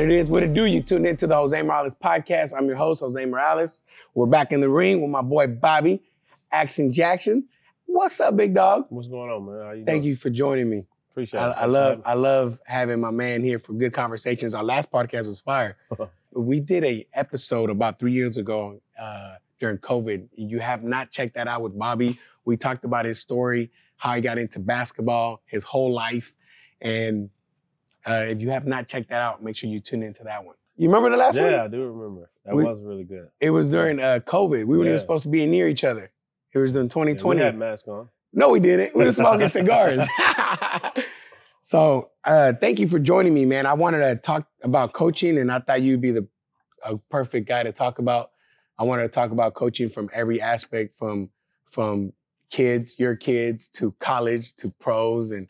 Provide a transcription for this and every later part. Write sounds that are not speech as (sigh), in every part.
What it is, what it do, you tune into the Jose Morales podcast. I'm your host, Jose Morales. We're back in the ring with my boy Bobby Action Jackson. What's up, big dog? What's going on, man? How you Thank doing? you for joining me. Appreciate I, it. I love. I love having my man here for good conversations. Our last podcast was fire. (laughs) we did a episode about three years ago uh, during COVID. You have not checked that out with Bobby. We talked about his story, how he got into basketball, his whole life, and uh, if you have not checked that out, make sure you tune into that one. You remember the last one? Yeah, I do remember. That We- was really good. It was during uh, COVID. We weren't even supposed to be near each other. It was in Yeah, 2020. we had masks on. No, we didn't. We were smoking (laughs) cigars. (laughs) so uh, thank you for joining me, man. I wanted to talk about coaching, and I thought you'd be the a perfect guy to talk about. I wanted to talk about coaching from every aspect, from from kids, your kids, to college, to pros, and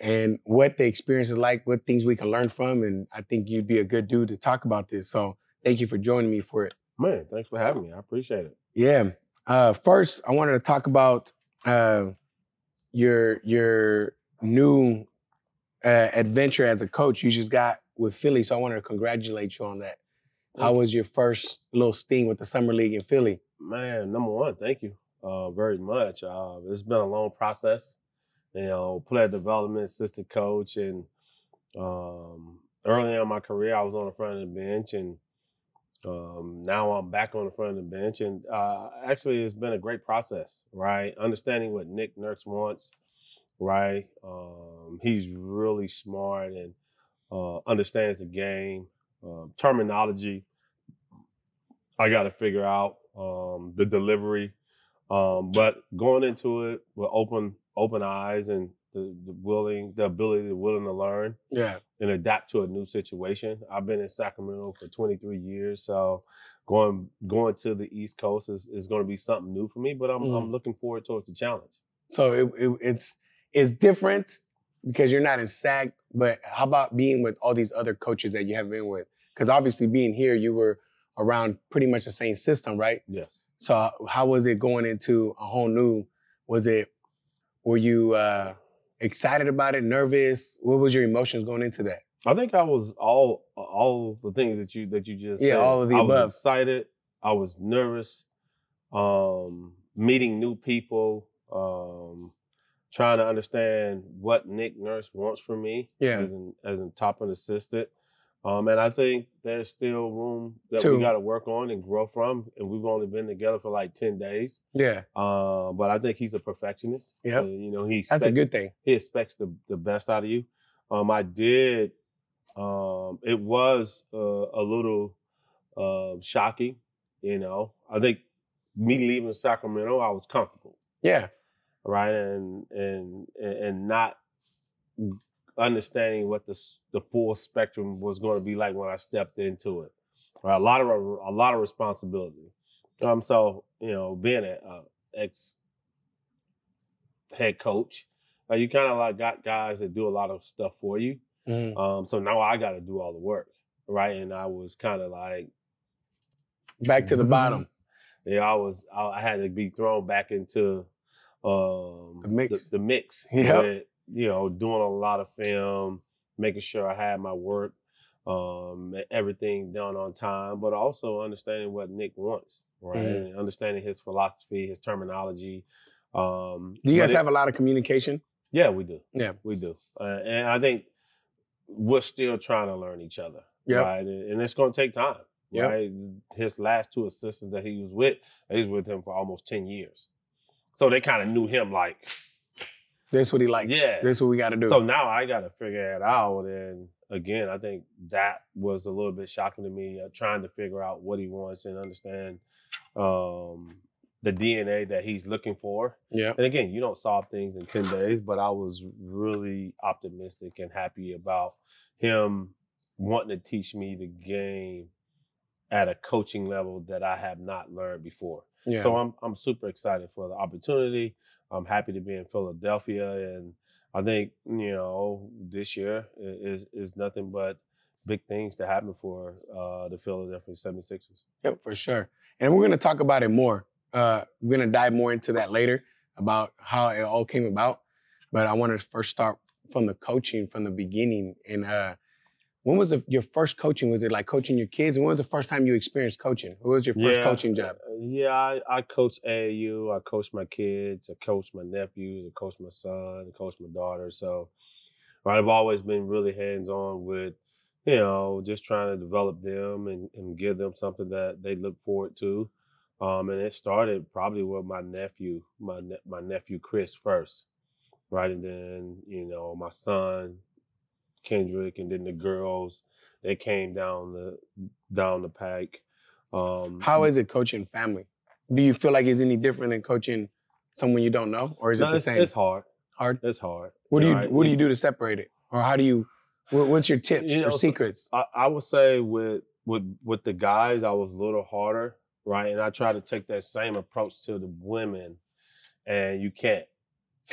and what the experience is like, what things we can learn from. And I think you'd be a good dude to talk about this. So thank you for joining me for it. Man, thanks for having me. I appreciate it. Yeah. Uh, first, I wanted to talk about uh, your your new uh, adventure as a coach. You just got with Philly, so I wanted to congratulate you on that. How Thank you. was your first little sting with the summer league in Philly? Man, number one, thank you uh, very much. Uh, it's been a long process. You know, player development, assistant coach, and um, early in my career, I was on the front of the bench, and um, now I'm back on the front of the bench. And uh, actually, it's been a great process, right? Understanding what Nick Nurse wants, right? Um, he's really smart and uh, understands the game, um, terminology. I got to figure out um, the delivery, um, but going into it with open open eyes and the, the willing, the ability, the willing to learn Yeah. and adapt to a new situation. I've been in Sacramento for 23 years, so going going to the East Coast is, is going to be something new for me. But I'm Mm. I'm looking forward towards the challenge. So it, it, it's it's different because you're not in SAC, but how about being with all these other coaches that you have been with? Because obviously, being here, you were around pretty much the same system, right? Yes. So how was it going into a whole new? Was it? Were you uh, excited about it? Nervous? What was your emotions going into that? I think I was all all the things that you that you just Yeah, said. all of the I above. was excited. I was nervous. Um, meeting new people. Um, trying to understand what Nick Nurse wants from me. Yeah. As an as a top an assistant. Um, and I think there's still room that To- we got to work on and grow from. And we've only been together for like ten days. Yeah, Uh, but I think he's a perfectionist. Yep. Uh, you know, he that's a good thing. he expects the, the best out of you. Um, I did. Um, it was uh, a little uh, shocking, you know. I think me leaving Sacramento, I was comfortable, Yeah, right, and and and not understanding what the the full spectrum was going to be like when I stepped into it. Right, a lot of a lot of responsibility. Um, so you know, being an uh, ex head coach, uh, you kind of like got guys that do a lot of stuff for you. Mhm. Um, so now I got to do all the work, right? And I was kind of like, back to the bottom. (laughs) yeah, I was, I, I had to be thrown back into um, The mix. the, mix. (laughs) Yep. You know, doing a lot of film, making sure I had my work, um, everything done on time, but also understanding what Nick wants, right? Mhm. And understanding his philosophy, his terminology. Um, Do you guys it- have a lot of communication? Yeah, we do. Yeah. we do, uh, and I think we're still trying to learn each other, right? And, and it's going to take time, Yep. right? His last two assistants that he was with, he's with him for almost ten years, so they kind of knew him like. This is what he likes. Yeah. This is what we got to do. So now I got to figure it out, and again, I think that was a little bit shocking to me, uh, trying to figure out what he wants and understand um, the DNA that he's looking for. yeah. And again, you don't solve things in 10 days, but I was really optimistic and happy about him wanting to teach me the game at a coaching level that I have not learned before. Yeah. So I'm I'm super excited for the opportunity. I'm happy to be in Philadelphia and I think, you know, this year is is nothing but big things to happen for uh, the Philadelphia 76ers. Yep, for sure. And we're gonna talk about it more. Uh, we're gonna dive more into that later about how it all came about. But I want to first start from the coaching from the beginning. And uh, when was the, your first coaching? Was it like coaching your kids? And when was the first time you experienced coaching? What was your first Yeah. coaching job? Uh, Yeah, I, I coach AAU. I coach my kids. I coach my nephews. I coach my son. I coach my daughter. So, right, I've always been really hands on with, you know, just trying to develop them and, and give them something that they look forward to. Um, and it started probably with my nephew, my ne- my nephew Chris first, right, and then you know my son Kendrick, and then the girls. They came down the down the pike. Um, How is it coaching family? Do you feel like it's any different than coaching someone you don't know, or is it the it's, same? It's hard. Hard. It's hard. What do you? What do you do to separate it, or how do you? What's your tips You know, or so- secrets? I, I would say with with with the guys, I was a little harder, right? And I try to take that same approach to the women, and you can't,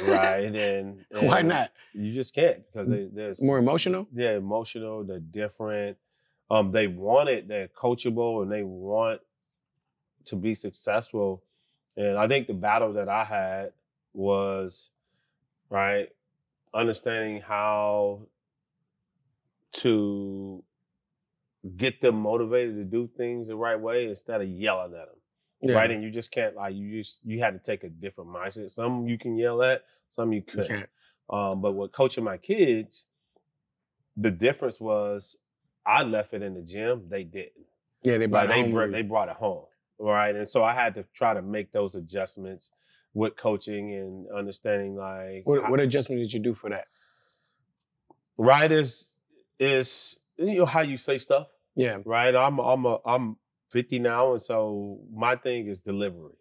right? and, (laughs) Why not? You just can't because they, there's More emotional? they're emotional, they're different. Um, they want it, they're coachable, and they want to be successful. And I think the battle that I had was right understanding how to get them motivated to do things the right way instead of yelling at them Yeah. right and you just can't like you just you had to take a different mindset some you can yell at some you You couldn't can't. um, but with coaching my kids, the difference was I left it in the gym, they didn't. Yeah, they brought Like it they brought, they brought it home, right? And so I had to try to make those adjustments with coaching and understanding like What, how- what adjustment did you do for that? right is is you know how you say stuff, Yeah. right? I'm I'm a, I'm 50 now, and so my thing is delivery,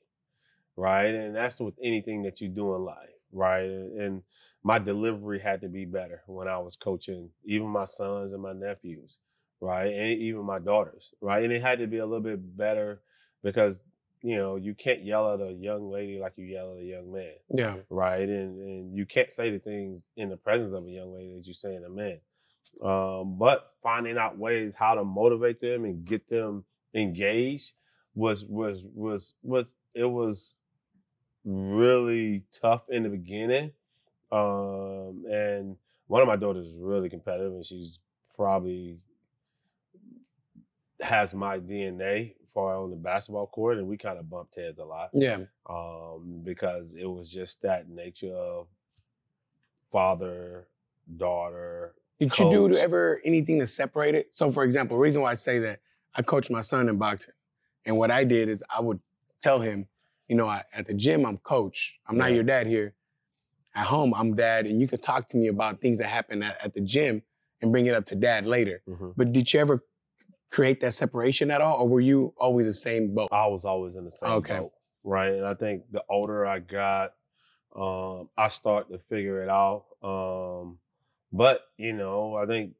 right? And that's with anything that you do in life, right? And my delivery had to be better when I was coaching, even my sons and my nephews, right? And even my daughters, right? And it had to be a little bit better because you know you can't yell at a young lady like you yell at a young man Yeah. right? And and you can't say the things in the presence of a young lady that you say in a man. Um, but finding out ways how to motivate them and get them engaged was was was was it was really tough in the beginning. Um, and one of my daughters is really competitive, and she's probably has my DNA for on the basketball court, and we kind of bumped heads a lot Yeah. um, because it was just that nature of father, daughter. Did you do ever anything to separate it? So, for example, reason why I say that, I coached my son in boxing. And what I did is I would tell him, you know, I, at the gym, I'm coach. I'm not your dad here. At home, I'm dad. And you could talk to me about things that happen at, at the gym and bring it up to dad later. But did you ever create that separation at all? Or were you always the same boat? I was always in the same Okay. boat, right? And I think the older I got, um, I start to figure it out. Um, but you know, I think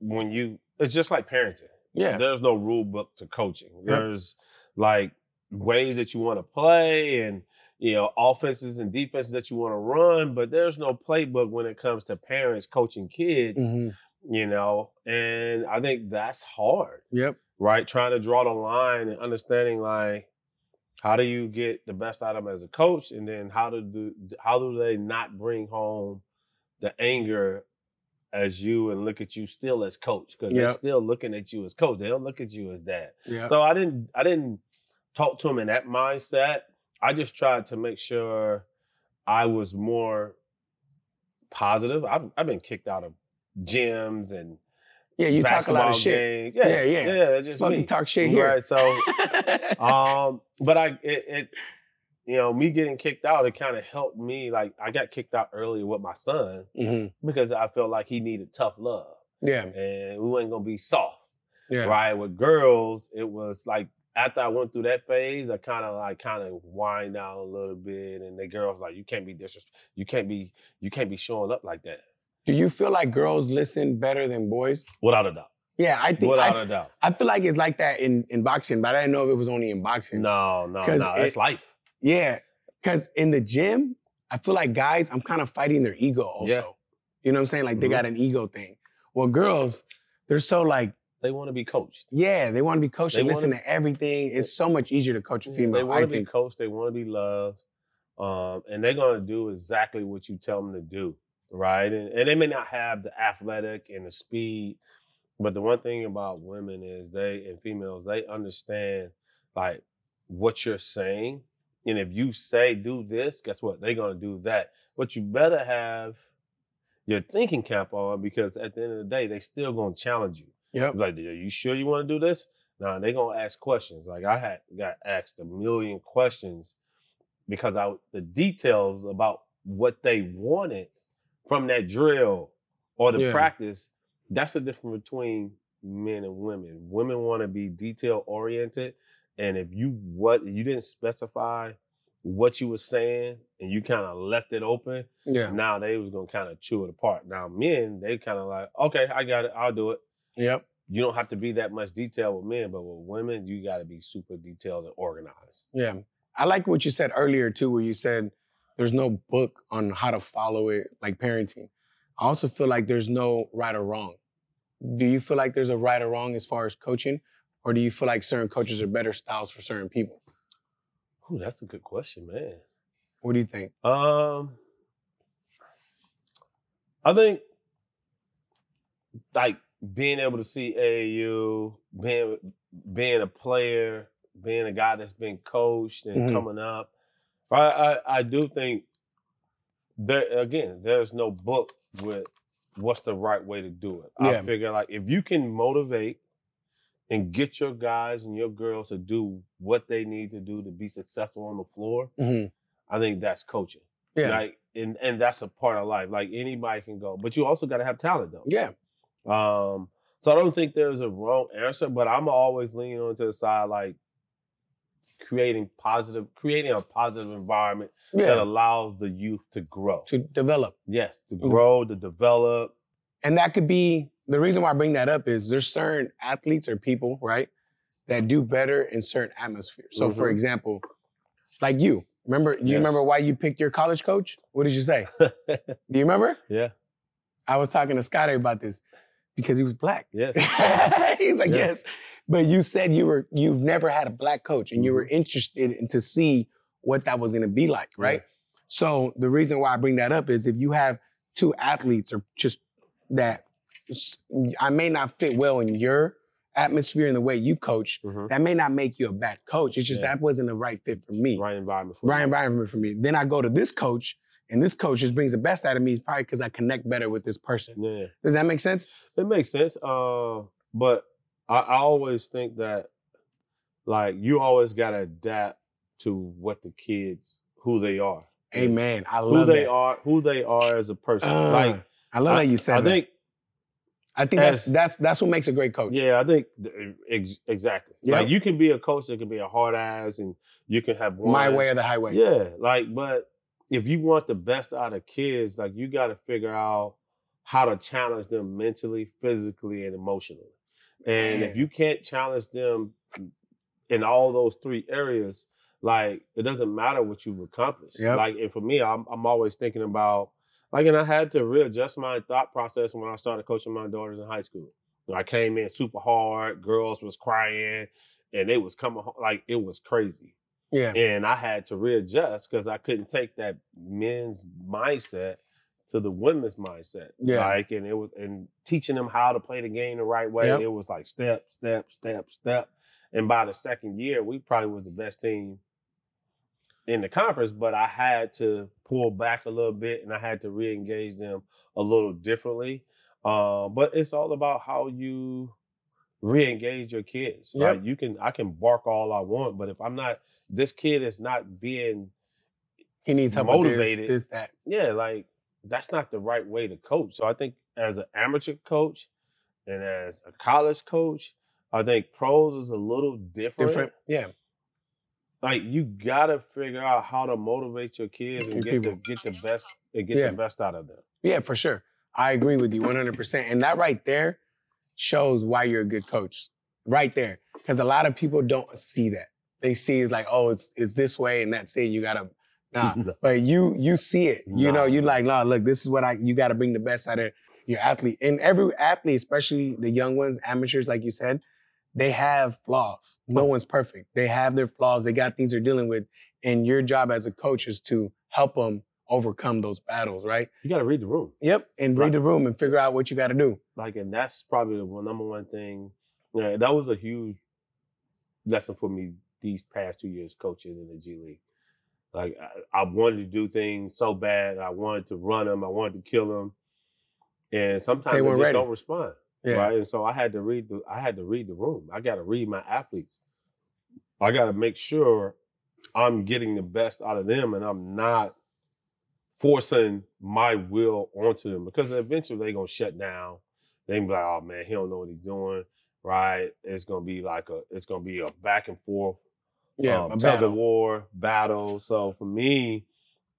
when you, it's just like parenting. Yeah. There's no rule book to coaching. There's like ways that you want to play and you know offenses and defenses that you want to run, but there's no playbook when it comes to parents coaching kids. Mhm. You know, and I think that's hard Yep. right? Trying to draw the line and understanding like how do you get the best out of them as a coach, and then how to do how do they not bring home the anger as you and look at you still as coach because they're still looking at you as coach. They don't look at you as dad. Yeah. So I didn't I didn't talk to him in that mindset. I just tried to make sure I was more positive. I've, I've been kicked out of gyms and yeah, you talk a lot of shit. games. Yeah, Yeah, yeah. yeah. That's just Fucking me. talk shit here. Right. So, (laughs) um, but I, it, it, you know, me getting kicked out, it kind of helped me. Like I got kicked out earlier with my son Mhm. because I felt like he needed tough love, Yeah. and we wasn't gonna be soft. Yeah. Right. With girls, it was like after I went through that phase, I kind of like kind of wind down a little bit, and the girls like, you can't be disrespect, you can't be, you can't be showing up like that. Do you feel like girls listen better than boys? Without a doubt. Yeah, I think Without I, a doubt. I feel like it's like that in, in boxing, but I didn't know if it was only in boxing. No, no, no. it- It's life. Yeah, because in the gym, I feel like guys, I'm kind of fighting their ego also. Yeah. You know what I'm saying? Like they Mhm. got an ego thing. Well, girls, they're so like, They want to be coached. yeah, they want to be coached They and listen to everything. It's so much easier to coach a female. they want to be coached. They want to be loved, um, and they're going to do exactly what you tell them to do, right? And, and they may not have the athletic and the speed But the one thing about women is they and females, they understand like what you're saying. And if you say do this, guess what? They're gonna do that. But you better have your thinking cap on because at the end of the day, they still gonna challenge you. Yeah. Like, are you sure you want to do this? Nah, they gonna ask questions. Like I had got asked a million questions because I the details about what they wanted from that drill or the Yeah. practice. That's the difference between men and women. Women want to be detail oriented, and if you what you didn't specify what you were saying and you kind of left it open, Yeah. now they was gonna kind of chew it apart. Now men, they kind of like, okay, I got it, I'll do it Yep. you don't have to be that much detail with men, but with women, you got to be super detailed and organized. Yeah. I like what you said earlier too, where you said there's no book on how to follow it, like parenting. I also feel like there's no right or wrong. Do you feel like there's a right or wrong as far as coaching? Or do you feel like certain coaches are better styles for certain people? Ooh, that's a good question, man. What do you think? Um, I think like being able to see AAU, being being a player, being a guy that's been coached and Mhm. coming up. I, I I do think there again, there's no book with what's the right way to do it. Yeah. I figure like if you can motivate and get your guys and your girls to do what they need to do to be successful on the floor, Mhm. I think that's coaching. Yeah. Like and and that's a part of life. Like anybody can go, but you also got to have talent though. yeah. Um, so I don't think there's a wrong answer, but I'm always leaning onto the side like creating positive, creating a positive environment that allows the youth to grow. To develop. Yes, to Mhm. grow, to develop. And that could be the reason why I bring that up is there's certain athletes or people, right, that do better in certain atmospheres. So, for Mhm. example, like you, remember, you Yes. remember why you picked your college coach? What did you say? Do (laughs) you remember? yeah. I was talking to Scotty about this because he was black. Yes. (laughs) He's like, Yes. yes. But you said you were you've never had a black coach and you were interested in to see what that was gonna be like, right? So the reason why I bring that up is if you have two athletes or just that I may not fit well in your atmosphere and the way you coach, Mhm. that may not make you a bad coach. It's just Yeah. that wasn't the right fit for me. Right environment. For Right you. environment for me. Then I go to this coach, and this coach just brings the best out of me, probably because I connect better with this person. Yeah. Does that make sense? It makes sense. Uh, but I, I always think that like you always gotta adapt to what the kids who they are. Amen. I love Who they that. are, who they are as a person. Uh, like I love I, that you said I that. think I think that's that's that's what makes a great coach. Yeah, I think ex- exactly. Yep. Like you can be a coach that can be a hard ass, and you can have one. My way or the highway. Yeah, like, but if you want the best out of kids, like you got to figure out how to challenge them mentally, physically, and emotionally. And if you can't challenge them in all those three areas, like it doesn't matter what you've accomplished. Yep. Like, and for me, I'm I'm always thinking about like, and I had to readjust my thought process when I started coaching my daughters in high school. I came in super hard, girls was crying, and they was coming home like it was crazy Yeah. and I had to readjust because I couldn't take that men's mindset to the women's mindset. Yeah. Like, and it was and teaching them how to play the game the right way. Yep. It was like step, step, step, step. And by the second year, we probably was the best team in the conference, but I had to pull back a little bit and I had to re-engage them a little differently. Uh, but it's all about how you re-engage your kids. Yep. Like you can I can bark all I want, but if I'm not this kid is not being He needs help Motivated. this, that. yeah, like that's not the right way to coach. So I think as an amateur coach and as a college coach, I think pros is a little different. Different. Yeah. Like you gotta figure out how to motivate your kids and get the get the best and get Yeah. the best out of them. Yeah, for sure. I agree with you 100%. And that right there shows why you're a good coach. Right there. Because a lot of people don't see that. They see it's like, oh, it's it's this way and that's it. You gotta (laughs) nah. but you you see it. You know, Nah. you like, nah, look, this is what I you gotta bring the best out of your athlete. And every athlete, especially the young ones, amateurs, like you said, they have flaws. No one's perfect. They have their flaws. They got things they're dealing with. And your job as a coach is to help them overcome those battles, right? You got to read the room. Yep, and read the room and figure out what you got to do. Like, and that's probably the one, number one thing. Yeah, that was a huge lesson for me these past two years coaching in the G League. Like, I, I wanted to do things so bad. I wanted to run them. I wanted to kill them. And sometimes They they, just ready. don't respond. Yeah, right? And so I had to read the I had to read the room. I got to read my athletes. I got to make sure I'm getting the best out of them, and I'm not forcing my will onto them because eventually they're gonna shut down. They be like, "Oh man, he don't know what he's doing." Right? It's gonna be like a it's gonna be a back and forth yeah, um, tug of war battle. So for me,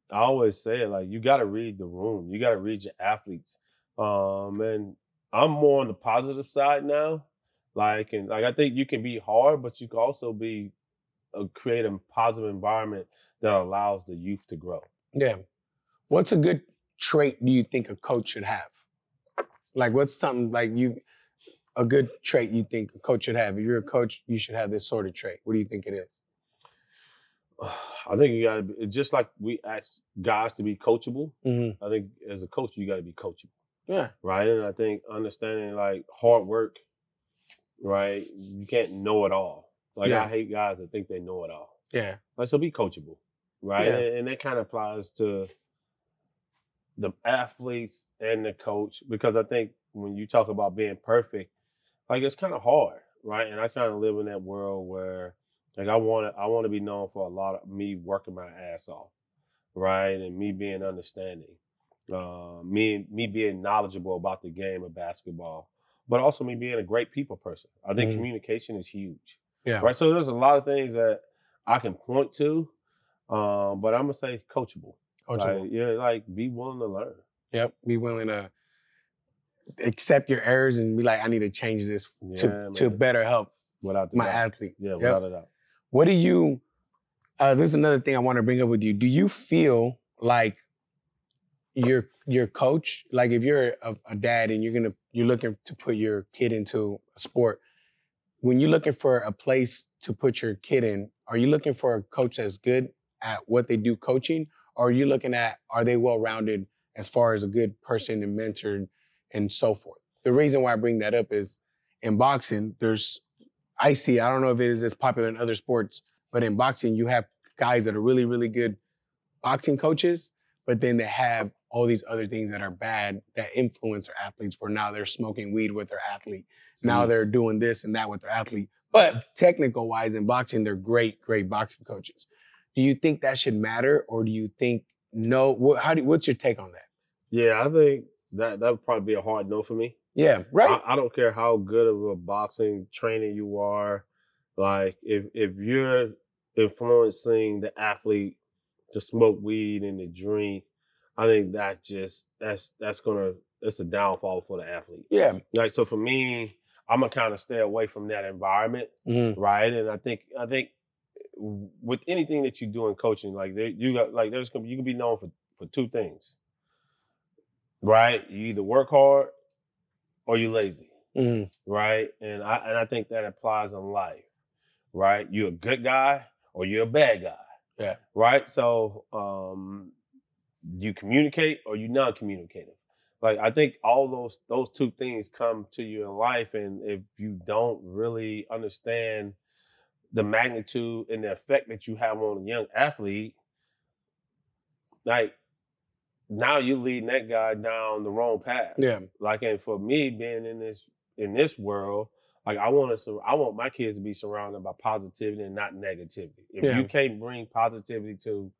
I always say it like you got to read the room. You got to read your athletes. Um, and I'm more on the positive side now. Like and like I think you can be hard, but you can also be uh, create a positive environment that allows the youth to grow. Yeah. What's a good trait do you think a coach should have? Like, what's something like you, a good trait you think a coach should have? If you're a coach, you should have this sort of trait. What do you think it is? I think you got to be just like we ask guys to be coachable. Mm-hmm. I think as a coach, you got to be coachable. Yeah. right? And I think understanding like hard work, right? You can't know it all. Like Yeah. I hate guys that think they know it all. Yeah. Like so, be coachable, right? Yeah. And, and that kind of applies to the athletes and the coach because I think when you talk about being perfect, like it's kind of hard, right? And I kind of live in that world where like I want to I want to be known for a lot of me working my ass off, right? And me being understanding, uh, me me being knowledgeable about the game of basketball, but also me being a great people person. I think Mhm. communication is huge, Yeah. right? So there's a lot of things that I can point to, um, but I'm gonna say coachable. Coachable. Like, yeah, like be willing to learn. Yep. Be willing to accept your errors and be like, I need to change this to, Yeah, to man. better help Without my doubt. athlete. Yeah, Yep. without a doubt. What do you? Uh, there's another thing I want to bring up with you. Do you feel like your your coach, like if you're a, a dad and you're gonna you're looking to put your kid into a sport, when you're looking for a place to put your kid in, are you looking for a coach that's good at what they do coaching, or are you looking at are they well rounded as far as a good person and mentor and so forth? The reason why I bring that up is in boxing, there's I see, I don't know if it is as popular in other sports, but in boxing, you have guys that are really, really good boxing coaches, but then they have all these other things that are bad that influence their athletes where now they're smoking weed with their athlete. Now they're doing this and that with their athlete. But technical wise in boxing, they're great, great boxing coaches. Do you think that should matter or do you think no? What, how do, what's your take on that? Yeah, I think that that would probably be a hard no for me. Yeah, right. I, I don't care how good of a boxing trainer you are. Like if if you're influencing the athlete to smoke weed and to drink, I think that just that's that's gonna it's a downfall for the athlete. yeah. Like so for me, I'm gonna kind of stay away from that environment, Mhm. right? And I think I think with anything that you do in coaching, like there, you got like there's gonna be, you can be known for for two things, right? You either work hard or you lazy, Mhm. right? And I and I think that applies in life, right? You're a good guy or you're a bad guy, Yeah. right? So um, you communicate or you non-communicative. Like I think all those those two things come to you in life, and if you don't really understand the magnitude and the effect that you have on a young athlete, like now you're leading that guy down the wrong path. Yeah. Like, and for me being in this in this world, like I want to, I want my kids to be surrounded by positivity and not negativity. If Yeah. you can't bring positivity to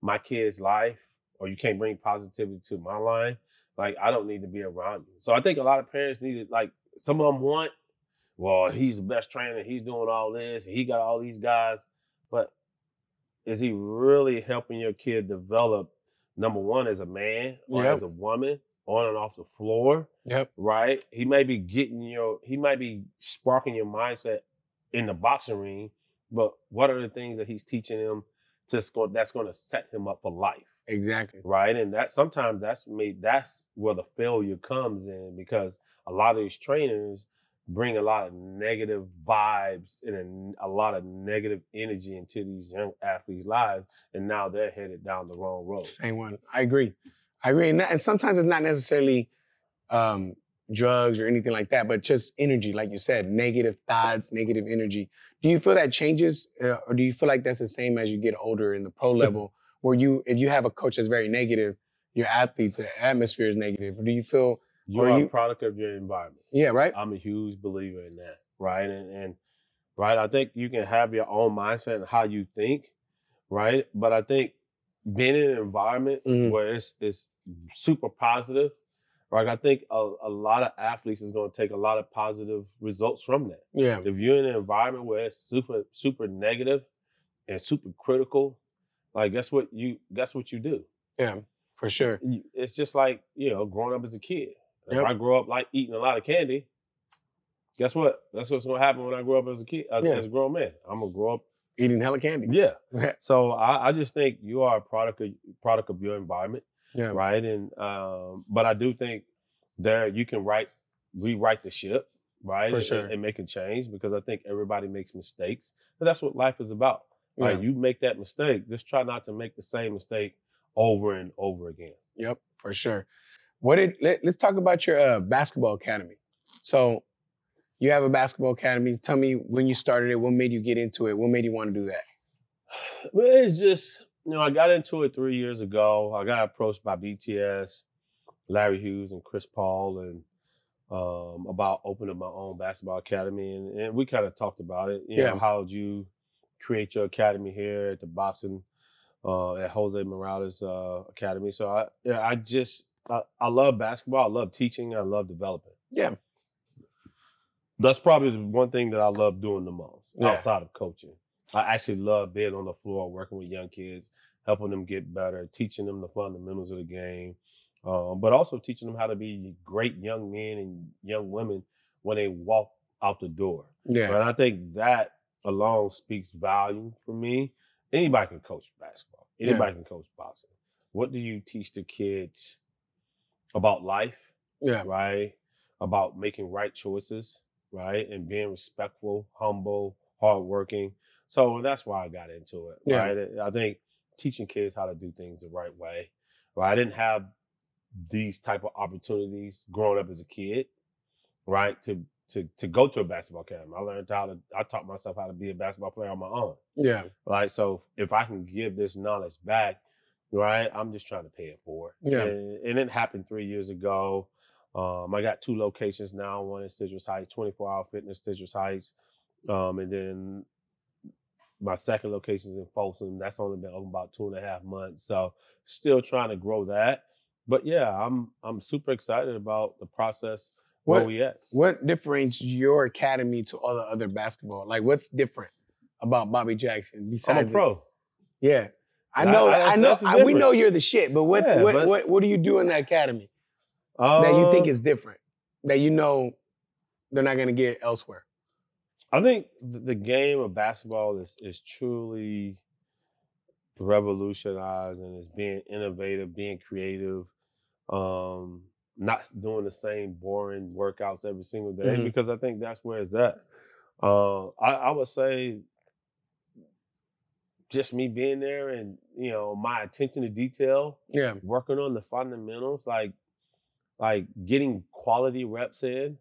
my kid's life, or you can't bring positivity to my life, like I don't need to be around you. So I think a lot of parents need to, like, some of them want, well, he's the best trainer, he's doing all this, he got all these guys, but is he really helping your kid develop? Number one, as a man or Yep. as a woman, on and off the floor Yep. right? He may be getting your, he might be sparking your mindset in the boxing ring, but what are the things that he's teaching him to go, that's going to set him up for life, Exactly. right? And that sometimes that's made that's where the failure comes in because a lot of these trainers bring a lot of negative vibes and a, a lot of negative energy into these young athletes' lives, and now they're headed down the wrong road. Same one. I agree. I agree. And, that, and sometimes it's not necessarily um, drugs or anything like that, but just energy, like you said, negative thoughts, negative energy. Do you feel that changes, uh, or do you feel like that's the same as you get older in the pro level, where you, if you have a coach that's very negative, your athletes, the atmosphere is negative, do you feel, You are you- a product of your environment. yeah, right? I'm a huge believer in that, right? And and right, I think you can have your own mindset and how you think, right? But I think being in an environment Mhm. where it's it's super positive, right? I think a, a lot of athletes is going to take a lot of positive results from that. Yeah, If you're in an environment where it's super super negative and super critical, like guess what you guess what you do. yeah, for sure. It's just like you know growing up as a kid. If I grow up like eating a lot of candy, guess what? That's what's gonna happen when I grow up as a kid, as, Yeah. as a grown man. I'm gonna grow up. Eating hella candy. Yeah. (laughs) So I, I just think you are a product of product of your environment, Yeah. right? And um, but I do think there you can write rewrite the ship, right? For and, sure. and make a change because I think everybody makes mistakes, and that's what life is about. Like you make that mistake, just try not to make the same mistake over and over again. Yep, for sure. What did let, us talk about your uh, basketball academy. So, you have a basketball academy. Tell me when you started it. What made you get into it? What made you want to do that? (sighs) But it's just, you know, I got into it three years ago. I got approached by BTS, Larry Hughes, and Chris Paul, and um, about opening my own basketball academy. And, and we kind of talked about it. You Yeah. know, how would you create your academy here at the boxing, uh, at Jose Morales uh, Academy? So I, yeah, I just, I, I love basketball. I love teaching. I love developing. Yeah. That's probably the one thing that I love doing the most Yeah. outside of coaching. I actually love being on the floor, working with young kids, helping them get better, teaching them the fundamentals of the game, um, but also teaching them how to be great young men and young women when they walk out the door. Yeah. And I think that alone speaks volume for me. Anybody can coach basketball. Yeah. Anybody can coach boxing. What do you teach the kids about life? Yeah. right? About making right choices, right? And being respectful, humble, hardworking. So that's why I got into it, Yeah. right? I think teaching kids how to do things the right way, right? I didn't have these type of opportunities growing up as a kid, right? To to to go to a basketball camp. I learned how to I taught myself how to be a basketball player on my own Yeah. right? So if I can give this knowledge back, right, I'm just trying to pay it forward. Yeah. And, and it happened three years ago. Um, I got two locations now, one in Citrus Heights, 24 hour fitness, Citrus Heights. Um, and then my second location is in Folsom. That's only been open about two and a half months. So still trying to grow that. But yeah, I'm I'm super excited about the process where What we at. What differentiates your academy to all the other basketball? Like, what's different about Bobby Jackson besides? I'm a pro. Yeah. I know. I- I, know. I, we know you're the shit, but what Yeah, what, but- what what do you do in the academy that you think Uh, is different? That you know they're not gonna get elsewhere. I think the game of basketball is is truly revolutionized and is being innovative, being creative, um, not doing the same boring workouts every single day Mhm. because I think that's where it's at. Uh, I, I would say just me being there and you know my attention to detail Yeah. working on the fundamentals, like like getting quality reps in,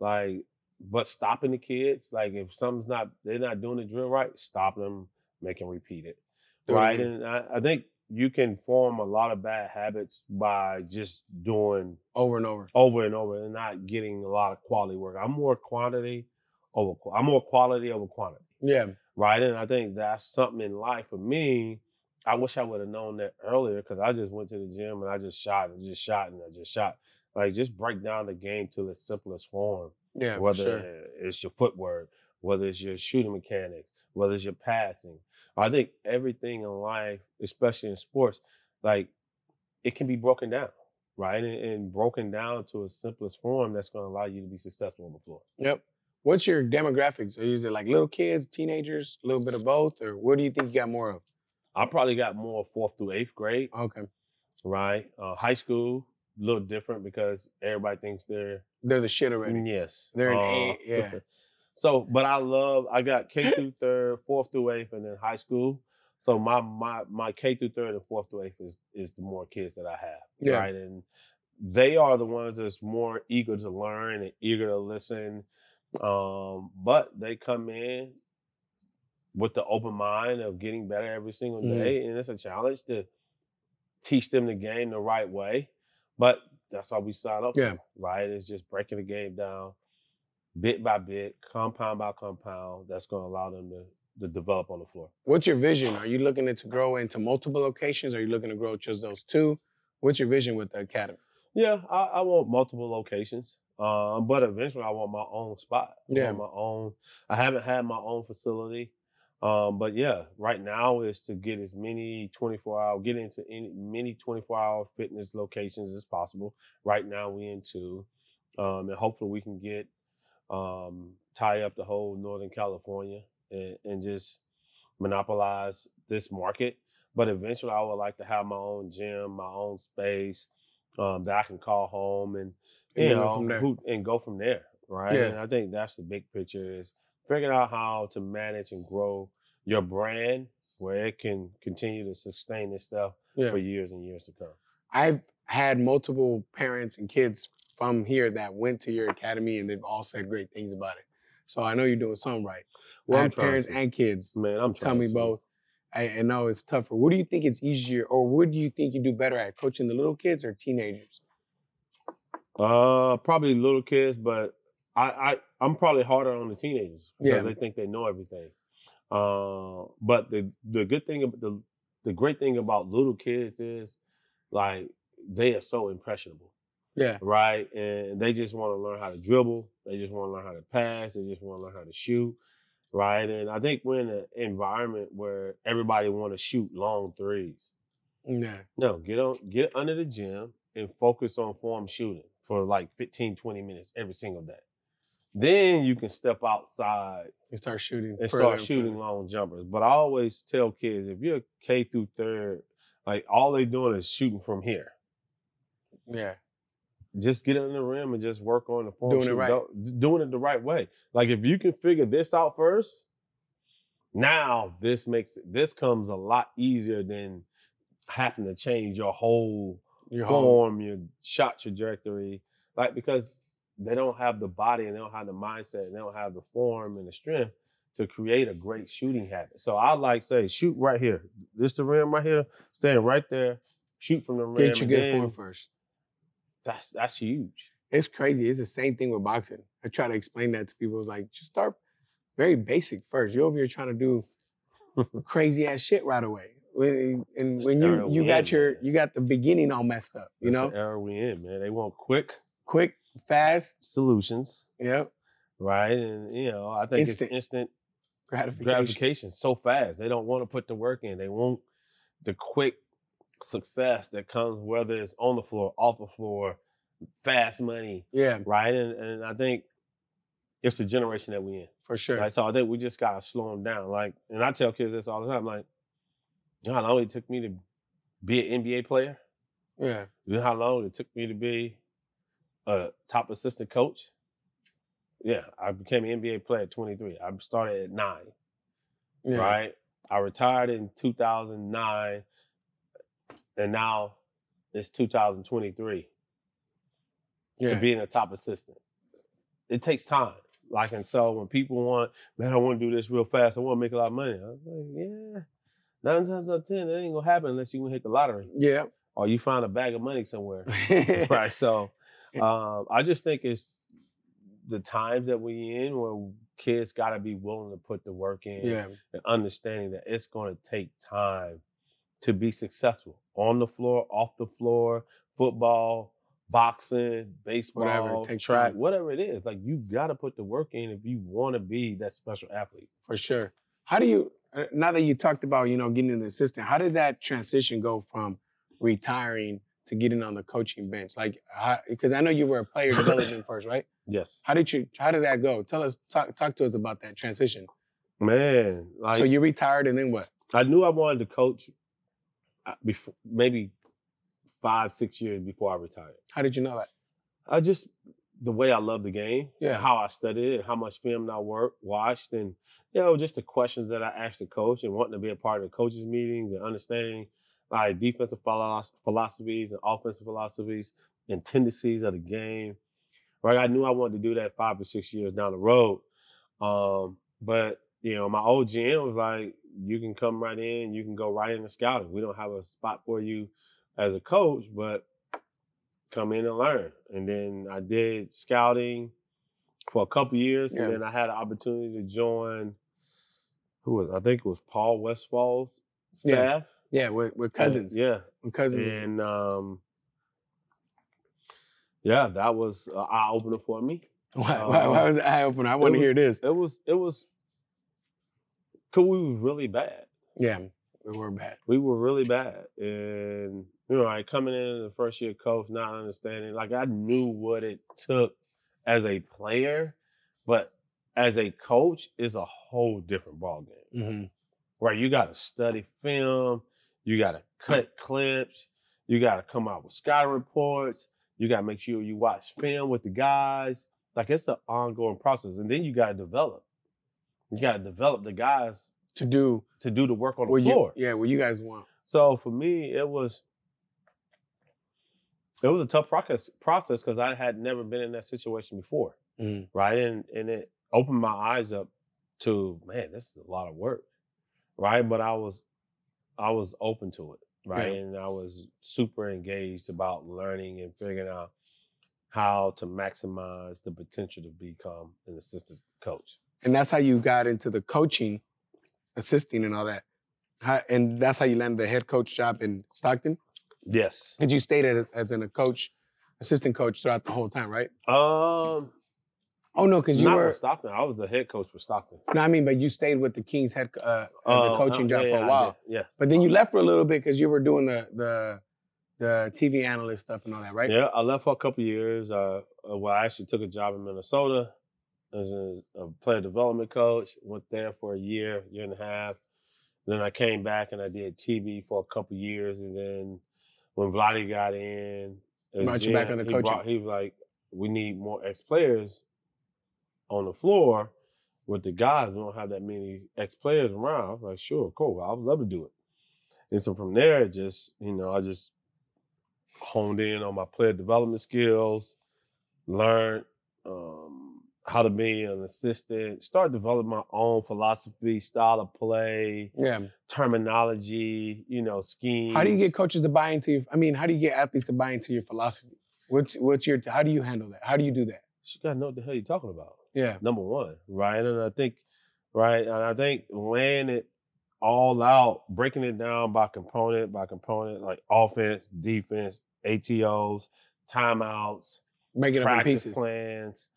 like but stopping the kids. Like if something's not they're not doing the drill right, stop them, make them repeat it. Right. And I, I think you can form a lot of bad habits by just doing Over and over. over and over and not getting a lot of quality work. I'm more quantity over I'm more quality over quantity Yeah. right? And I think that's something in life for me. I wish I would have known that earlier because I just went to the gym and I just shot and just shot and I just shot. Like just break down the game to its simplest form. Yeah. Whether sure. it's your footwork, whether it's your shooting mechanics, whether it's your passing. I think everything in life, especially in sports, like it can be broken down, right? And, and broken down to its simplest form that's going to allow you to be successful on the floor. Yep. What's your demographics? Is it like little kids, teenagers, a little bit of both, or what do you think you got more of? I probably got more fourth through eighth grade. Okay. right? Uh, high school, a little different because everybody thinks they're They're the shit already. yes. They're an Uh, A, yeah. So, but I love. I got K through third, fourth through eighth, and then high school. So my my my K through third and fourth through eighth is is the more kids that I have, Yeah. right? And they are the ones that's more eager to learn and eager to listen. Um, but they come in with the open mind of getting better every single Mhm. day, and it's a challenge to teach them the game the right way. But that's all we sign up Yeah. for, right? It's just breaking the game down bit by bit, compound by compound. That's going to allow them to, to develop on the floor. What's your vision? Are you looking to grow into multiple locations? Are you looking to grow just those two? What's your vision with the academy? Yeah, I, I want multiple locations, um, but eventually I want my own spot. I Yeah. my own. I haven't had my own facility, um, but yeah, right now is to get as many 24 hour, get into any many 24 hour fitness locations as possible. Right now we in two, um, and hopefully we can get um, tie up the whole Northern California and, and just monopolize this market. But eventually, I would like to have my own gym, my own space um, that I can call home and And you know from there. who, and go from there, right? Yeah. And I think that's the big picture is figuring out how to manage and grow your brand where it can continue to sustain this stuff Yeah. for years and years to come. I've had multiple parents and kids from here that went to your academy and they've all said great things about it. So I know you're doing something right. Well, I I'm parents to. and kids Man, I'm tell me to. both. I, I know it's tougher. What do you think it's easier, or what do you think you do better at coaching the little kids or teenagers? Uh, probably little kids, but I, I I'm probably harder on the teenagers because Yeah. they think they know everything. Uh, but the the good thing about the the great thing about little kids is like they are so impressionable, Yeah, right? And they just want to learn how to dribble. They just want to learn how to pass. They just want to learn how to shoot, right? And I think we're in an environment where everybody want to shoot long threes. Mm, yeah, No, get on, get under the gym and focus on form shooting for like 15, 20 minutes every single day. Then you can step outside you start shooting and start and shooting further. long jumpers. But I always tell kids if you're K through third, like all they doing is shooting from here. Yeah, Just get in the rim and just work on the form Doing it right. Don't- doing it the right way. Like if you can figure this out first, now this makes this comes a lot easier than having to change your whole home. form, your shot trajectory, like because they don't have the body and they don't have the mindset and they don't have the form and the strength to create a great shooting habit. So I like say shoot right here. This the rim right here, stand right there, shoot from the rim. Get your good form first. That's that's huge. It's crazy. It's the same thing with boxing. I try to explain that to people. It's like just start very basic first. You're over here trying to do (laughs) crazy ass shit right away. When, and when you you got in, your man. you got the beginning all messed up. You That's know, the era we in, man. They want quick quick, fast. solutions, Yep, right? And you know, I think Instant it's instant gratification. gratification so fast. They don't want to put the work in. They want the quick success that comes whether it's on the floor, off the floor, fast money, Yeah, right? And and I think it's the generation that we in. for sure. Right? So I think we just gotta slow them down. Like, and I tell kids this all the time. Like, you know how long it took me to be an NBA player? Yeah, You know how long it took me to be a top assistant coach? Yeah, I became an NBA player at 23. I started at nine yeah. right? I retired in 2009, and now it's 2023 Yeah, to being a top assistant. It takes time. Like, and so when people want, man, I want to do this real fast, I want to make a lot of money. I was like, yeah, nine times out of 10, it ain't going to happen unless you hit the lottery yeah. or you find a bag of money somewhere. (laughs) right. So um, I just think it's the times that we in where kids got to be willing to put the work in yeah, and understanding that it's going to take time to be successful on the floor, off the floor, football, boxing, baseball, Whatever, it takes track, time. whatever it is. Like you got to put the work in if you want to be that special athlete. for sure. How do you? uh, Now that you talked about you know getting an assistant, how did that transition go from retiring to getting on the coaching bench? Like, because I know you were a player development (laughs) first, right? Yes, How did you? How did that go? Tell us, talk, talk to us about that transition. man. Like so you retired, and then what? I knew I wanted to coach before maybe five, six years before I retired. How did you know that? I just the way I love the game, Yeah. how I studied it, how much film I worked, watched, and you know, just the questions that I asked the coach and wanting to be a part of the coaches' meetings and understanding like defensive philosophies and offensive philosophies and tendencies of the game. Right, I knew I wanted to do that five or six years down the road. Um, but you know, my old GM was like, "You can come right in, you can go right into scouting. We don't have a spot for you as a coach, but come in and learn." And then I did scouting for a couple years, Yeah. and then I had an opportunity to join. Who was I think it was Paul Westphal's Yeah. staff. Yeah, with, with cousins. Yeah, With cousins. and um, yeah, that was an eye opener for me. Why, why, why um, was it eye opener? I want to hear this. It was it was cause we was really bad. Yeah, we were bad. We were really bad. And you know, like coming in the first year coach, not understanding, like I knew what it took as a player, but as a coach is a whole different ball game. hmm Where you gotta study film, you gotta cut clips, you gotta come out with scouting reports, you gotta make sure you watch film with the guys. Like it's an ongoing process. And then you gotta develop. You gotta develop the guys To do to do the work on the what you, floor. yeah, what you guys want. So for me, it was it was a tough process process because I had never been in that situation before, Mhm. right? And and it opened my eyes up to man, this is a lot of work, right? But I was I was open to it, right? Yeah. And I was super engaged about learning and figuring out how to maximize the potential to become an assistant coach. And that's how you got into the coaching, assisting and all that. How, and that's how you landed the head coach job in Stockton. Yes. Because you stayed as, as in a coach, assistant coach throughout the whole time, right? Um, Oh no, because you not were Stockton. I was the head coach for Stockton. no, I mean, but you stayed with the Kings head uh, uh, the Oh, coaching oh, job yeah, for a while. Yeah. But then you left for a little bit because you were doing the the the TV analyst stuff and all that, right? Yeah, I left for a couple years. Uh, uh, well, I actually took a job in Minnesota as a, a player development coach. Went there for a year, year and a half. Then I came back and I did TV for a couple years. And then when Vlade got in, Brought you back on the he coaching. brought- he was like, "We need more ex players on the floor with the guys. We don't have that many ex players around." I was like, "Sure, cool. I would love to do it." And so from there, just you know, I just honed in on my player development skills, learned um, how to be an assistant, start developing my own philosophy, style of play, Yeah. terminology, you know, schemes. How do you get coaches to buy into your? I mean, how do you get athletes to buy into your philosophy? What's what's your? How do you handle that? How do you do that? You gotta know what the hell you're talking about. Yeah. number one, right? And I think, right, and I think laying it all out, breaking it down by component by component, like offense, defense, ATOs, timeouts, making it up in practice pieces. plans,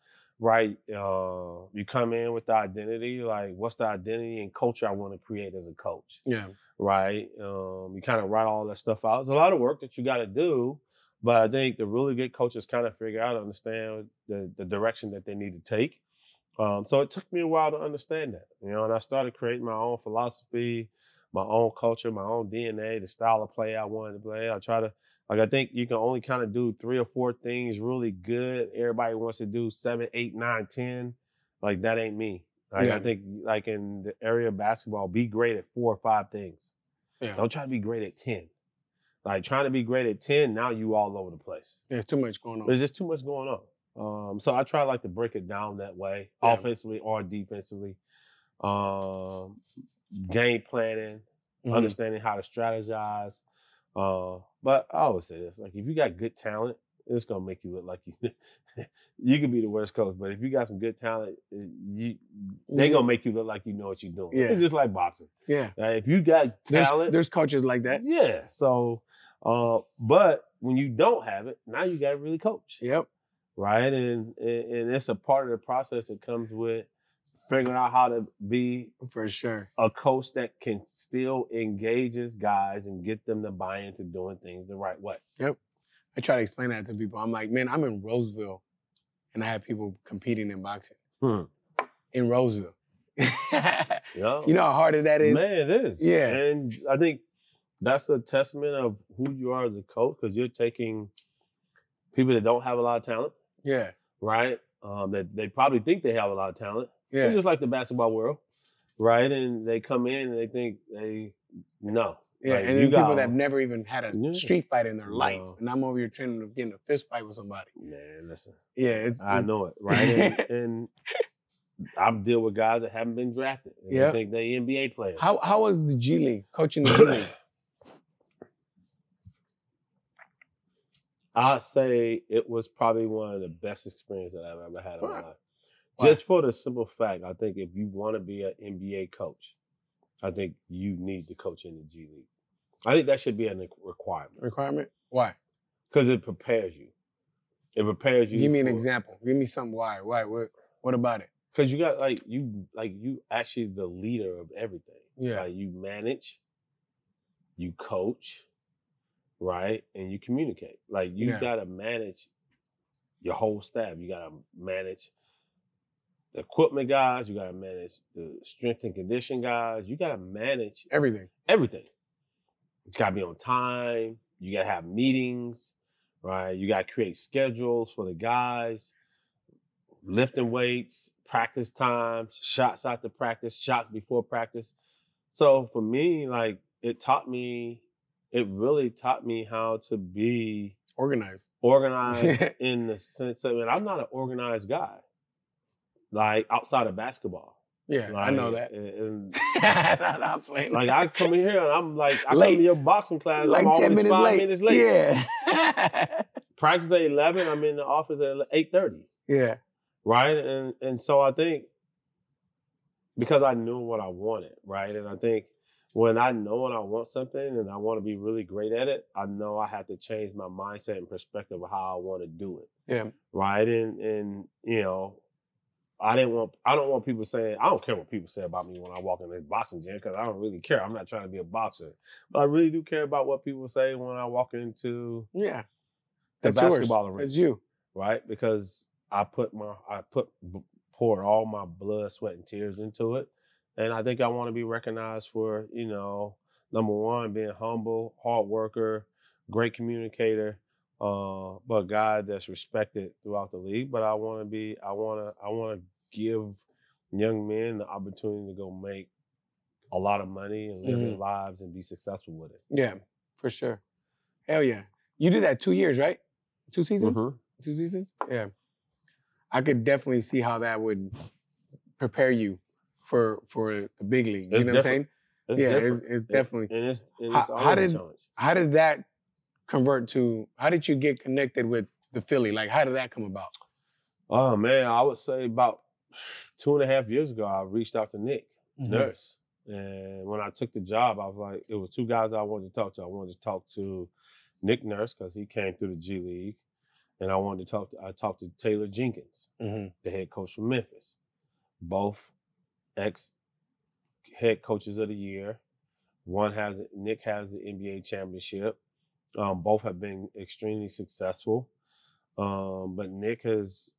right? Uh, you come in with the identity, like what's the identity and culture I want to create as a coach, Yeah. right? Um, you kind of write all that stuff out. It's a lot of work that you got to do, but I think the really good coaches kind of figure out, understand the, the direction that they need to take. Um, so it took me a while to understand that, you know, and I started creating my own philosophy, my own culture, my own DNA, the style of play I wanted to play. I try to, like, I think you can only kind of do three or four things really good. Everybody wants to do seven, eight, nine, ten. Like that ain't me. Like Yeah. I think, like in the area of basketball, be great at four or five things. Yeah. Don't try to be great at ten. Like trying to be great at ten, now you all over the place. There's too much going on. There's just too much going on. Um, so I try like to break it down that way, Yeah. offensively or defensively. Um, game planning, Mhm. understanding how to strategize. Uh, but I always say this: like if you got good talent, it's gonna make you look like you. (laughs) you can be the worst coach, but if you got some good talent, uh, you they gonna make you look like you know what you're doing. Yeah. It's just like boxing. Yeah. Like, if you got There's, talent, there's coaches like that. yeah. So, uh, but when you don't have it, now you got to really coach, Yep. right? And, and and it's a part of the process that comes with figuring out how to be For sure. a coach that can still engages guys and get them to buy into doing things the right way. Yep. I try to explain that to people. I'm like, man, I'm in Roseville, and I have people competing in boxing Hmm. in Roseville. (laughs) Yeah. you know how hard that is. Man, it is. Yeah. And I think that's a testament of who you are as a coach because you're taking people that don't have a lot of talent, Yeah. right? Um, that they probably think they have a lot of talent. Yeah. It's just like the basketball world, right? And they come in and they think they no. Yeah, Like, and you then people that have never even had a Yeah. street fight in their life, No. and I'm over here training to get in a fist fight with somebody. Man, listen, Yeah, it's, I it's- know it, right? And, (laughs) and I deal with guys that haven't been drafted. And Yeah. They think they NBA players. How how was the G League coaching the G League? (coughs) I'd say it was probably one of the best experiences that I've ever had in my life. Just for the simple fact, I think if you want to be an NBA coach, I think you need to coach in the G League. I think that should be a requirement Requirement? Why? because it prepares you. It prepares you. Give me an for- example. Give me some why. Why? What? What about it? Cause you got like you like you actually the leader of everything. Yeah. Like you manage, you coach, right? And you communicate. Like you Yeah. gotta manage your whole staff. You gotta manage the equipment guys, you gotta manage the strength and condition guys, you gotta manage Everything. everything. It's gotta be on time, you gotta have meetings, right? You gotta create schedules for the guys, lifting weights, practice times, shots after practice, shots before practice. So for me, like it taught me, it really taught me how to be Organized. organized (laughs) in the sense of, and I'm not an organized guy, like outside of basketball. Yeah, I know that. and- (laughs) playing. like I come in here and I'm like, I Late. come to your boxing class, like I'm ten minutes five late. minutes late. Yeah. (laughs) Practice at eleven, I'm in the office at eight thirty. yeah. right? And and so I think because I knew what I wanted, right? And I think when I know and I want something and I want to be really great at it, I know I have to change my mindset and perspective of how I want to do it, Yeah. right? And and you know, I didn't want I don't want people saying I don't care what people say about me when I walk in this boxing gym because I don't really care. I'm not trying to be a boxer, but I really do care about what people say when I walk into Yeah. the That's yours. basketball arena That's you. right? Because I put my I put poured all my blood, sweat, and tears into it, and I think I want to be recognized for you know number one being humble, hard worker, great communicator, uh, but a guy that's respected throughout the league. But I want to be I want to I want to give young men the opportunity to go make a lot of money and live their lives and be successful with it. Yeah, for sure. Hell yeah. You did that two years, right? Two seasons? Mhm. Two seasons? Yeah. I could definitely see how that would prepare you for for the big leagues. It's you know what I'm saying? It's yeah, different. it's, it's definitely. and it's and How- it's how always did- challenge. How did that convert to? How did you get connected with the Philly? Like, how did that come about? Oh man, I would say about two and a half years ago, I reached out to Nick Mm-hmm. Nurse, and when I took the job, I was like, it was two guys I wanted to talk to. I wanted to talk to Nick Nurse because he came through the G League, and I wanted to talk. To, I talked to Taylor Jenkins, Mm-hmm. the head coach from Memphis, both ex head coaches of the year. One has Nick has the NBA championship. Um, both have been extremely successful. Um, but Nick has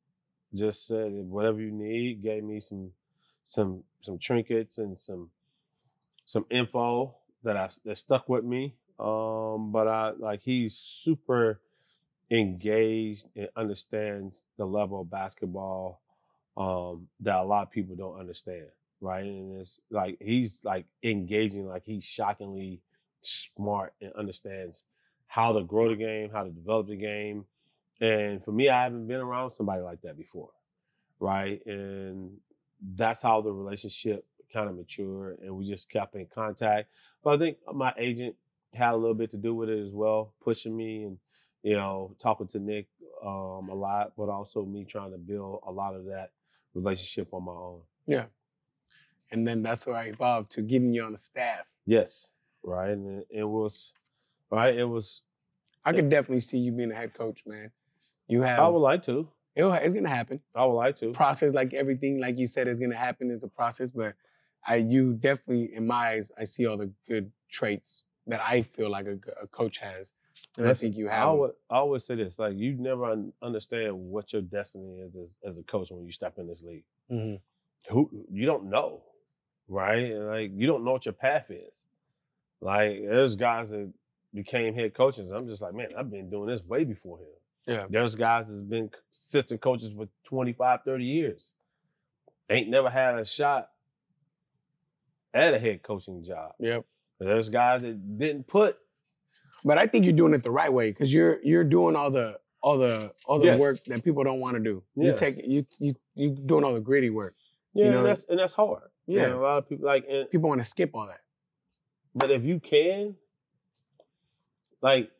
just said whatever you need, gave me some some some trinkets and some some info that I that stuck with me. Um, but I like he's super engaged and understands the level of basketball um, that a lot of people don't understand, right? And it's like he's like engaging, like he's shockingly smart and understands how to grow the game, how to develop the game. And for me, I haven't been around somebody like that before, right? And that's how the relationship kind of matured, and we just kept in contact. But I think my agent had a little bit to do with it as well, pushing me and you know talking to Nick um, a lot, but also me trying to build a lot of that relationship on my own. Yeah. And then that's where I evolved to getting you on the staff. Yes, right, and it, it was right. It was. I could definitely see you being a head coach, man. You have. I would like to. it'll, it's gonna happen. I would like to. process like everything like you said is going to happen is a process but i you definitely in my eyes i see all the good traits that i feel like a, a coach has and i think you have them. always, I always say this: like you never un- understand what your destiny is as, as a coach when you step in this league. Mhm. Who you don't know, right? Like you don't know what your path is, Like there's guys that became head coaches. I'm just like, man, I've been doing this way before him. Yeah. There's guys that's been assistant coaches for 25, 30 years. Ain't never had a shot at a head coaching job. Yep. There's guys that didn't put But I think you're doing it the right way because you're you're doing all the all the all the Yes. work that people don't want to do. You take you you you doing all the gritty work. yeah, know, and that's and that's hard. Yeah. know, a lot of people like and, People want to skip all that. but if you can, like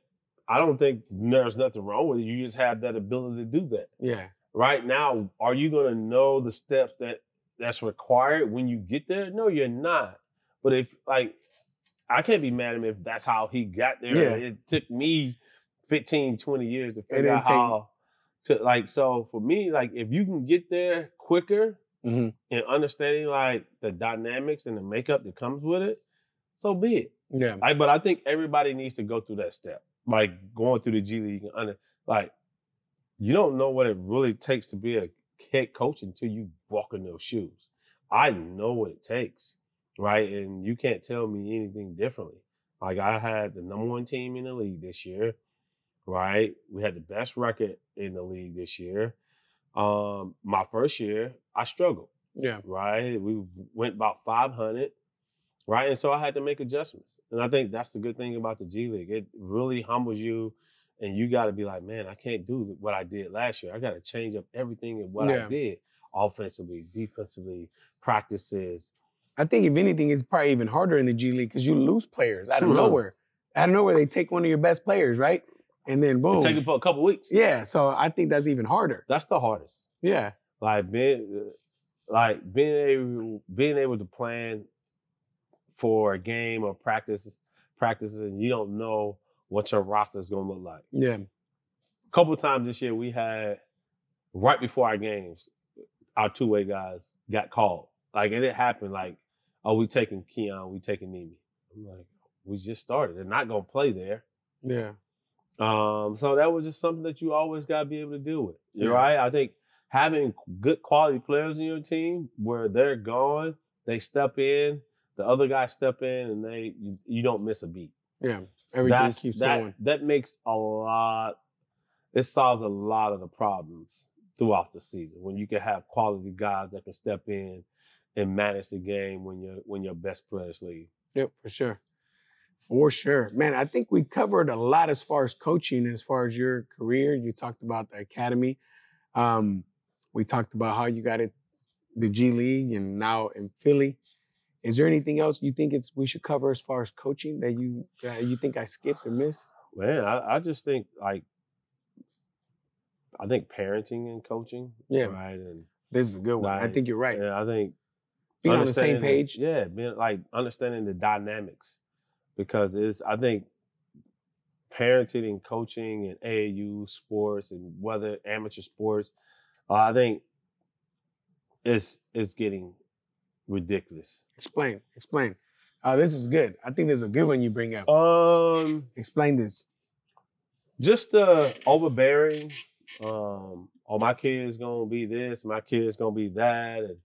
I don't think there's nothing wrong with it. You just have that ability to do that. Yeah. right now, are you going to know the steps that that's required when you get there? No, you're not. But if like, I can't be mad at him if that's how he got there. Yeah. It took me 15, 20 years to figure out how to like. So for me, like, if you can get there quicker hmm and understanding like the dynamics and the makeup that comes with it, so be it. Yeah. Like, but I think everybody needs to go through that step. Like going through the G League and under like you don't know what it really takes to be a head coach until you walk in those shoes. I know what it takes, right? And you can't tell me anything differently. Like I had the number one team in the league this year, right? We had the best record in the league this year. Um, my first year, I struggled Yeah. right? We went about 500, right? And so I had to make adjustments. And I think that's the good thing about the G League. It really humbles you, and you got to be like, man, I can't do what I did last year. I got to change up everything and what Yeah. I did offensively, defensively, practices. I think if anything, it's probably even harder in the G League because you lose players out of Mhm. nowhere. Out of nowhere, they take one of your best players, right? And then boom. Take it for a couple weeks. yeah. So I think that's even harder. That's the hardest. Yeah. Like being, like being able, being able to plan for a game or practice, practices, and you don't know what your roster is going to look like. Yeah. A couple times this year we had right before our games, our two way guys got called. Like and it happened. Like, oh, we taking Keon, we taking Nimi. I'm like, we just started. They're not gonna play there. Yeah. Um, so that was just something that you always gotta be able to deal with. Yeah. Right? I think having good quality players in your team where they're gone, they step in, the other guys step in, and they you, you don't miss a beat Yeah. Everything that's, keeps that, flowing. That makes a lot. It solves a lot of the problems throughout the season when you can have quality guys that can step in and manage the game when your when your best players leave. Yep, for sure. For sure. Man, I think we covered a lot as far as coaching, as far as your career. You talked about the academy. Um, we talked about how you got it, the G League, and now in Philly. Is there anything else you think it's we should cover as far as coaching that you uh, you think I skipped or missed? Man, I, I just think like I think parenting and coaching. Yeah. Right. And This is a good one. I think you're right. yeah, I think Being on the same page. yeah, being like understanding the dynamics because it's I think parenting and coaching and AAU sports and whether amateur sports, uh, I think it's it's getting ridiculous. Explain. Explain. Uh, this is good. I think this is a good one you bring up. Um, Explain this. just the overbearing. Um, oh, my kid's gonna be this, my kid's gonna be that, and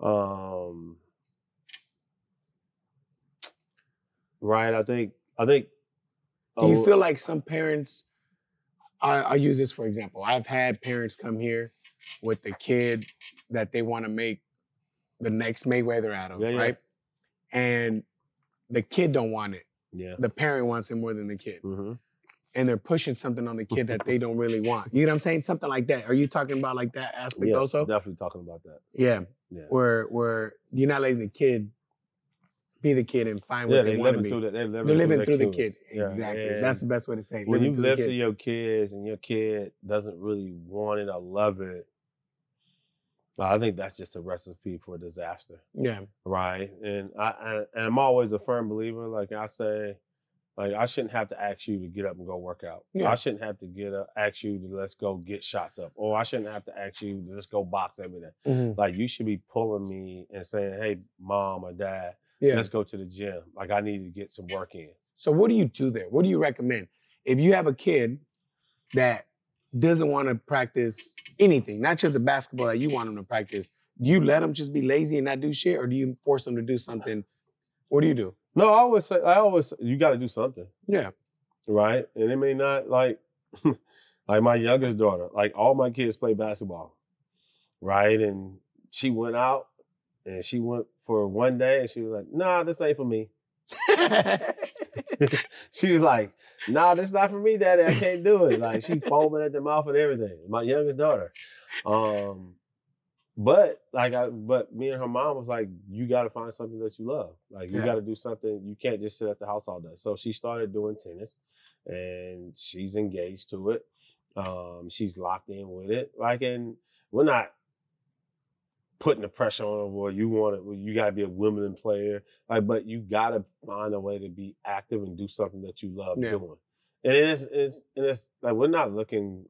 um, right. I think I think. Do you oh, feel like some parents? I, I'll use this for example. I've had parents come here with the kid that they want to make the next Mayweather out of, Yeah, yeah. right? And the kid don't want it. Yeah. The parent wants it more than the kid, hmm and they're pushing something on the kid that they don't really want. You know what I'm saying? Something like that. Are you talking about like that aspect also? definitely talking about that. Yeah, Yeah. where where you're not letting the kid be the kid and find Yeah, what they want to be. through that. They're living, They're living their through the kid. Yeah, Exactly. and That's the best way to say it. when living you live through your kids and your kid doesn't really want it or love it, I think that's just a recipe for disaster. yeah. right? And I, I and I'm always a firm believer. Like I say, like I shouldn't have to ask you to get up and go work out. Yeah. I shouldn't have to get up, ask you to let's go get shots up, or I shouldn't have to ask you to let's go box every day. Mhm. Like you should be pulling me and saying, "Hey, mom or dad, Yeah. let's go to the gym. Like I need to get some work in." So what do you do there? What do you recommend? If you have a kid that doesn't want to practice anything, not just a basketball that you want them to practice, do you let them just be lazy and not do shit, or do you force them to do something? What do you do? No, I always say I always you got to do something, Yeah. right? And it may not like (laughs) like my youngest daughter. Like all my kids play basketball, right? And she went out and she went for one day and she was like, "Nah, this ain't for me." (laughs) (laughs) she was like, "Nah, this not for me, Daddy. I can't do it." Like she foaming at the mouth and everything. My youngest daughter. Um, but like I, but me and her mom was like, "You got to find something that you love. Like you Yeah. got to do something. You can't just sit at the house all day." So she started doing tennis, and she's engaged to it. Um, she's locked in with it. Like, and we're not putting the pressure on her. or you want it. You got to be a Wimbledon player. Like, but you got to find a way to be active and do something that you love Yeah. doing. And it's, it's, and it's like we're not looking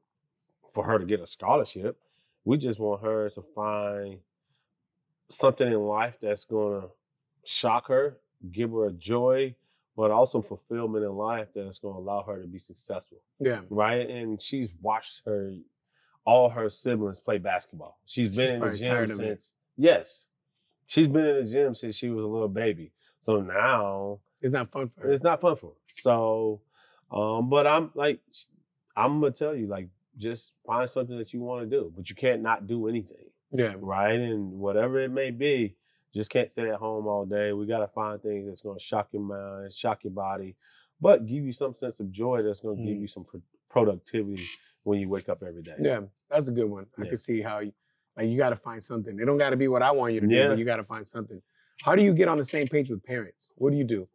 for her to get a scholarship. We just want her to find something in life that's going to shock her, give her a joy, but also fulfillment in life that's going to allow her to be successful yeah. right? And she's watched her all her siblings play basketball. She's She's been in the gym tired of it. since yes, she's been in the gym since she was a little baby. So now It's not fun for her. it's not fun for her. So, um, but I'm like, I'm gonna tell you, like, just find something that you want to do, but you can't not do anything, yeah. right? And whatever it may be, just can't sit at home all day. We got to find things that's gonna shock your mind, shock your body, but give you some sense of joy that's gonna give Mm. you some pro- productivity when you wake up every day. Yeah. That's a good one. I can see how you, like you got to find something. It don't got to be what I want you to do, Yeah. but you got to find something. How do you get on the same page with parents? What do you do?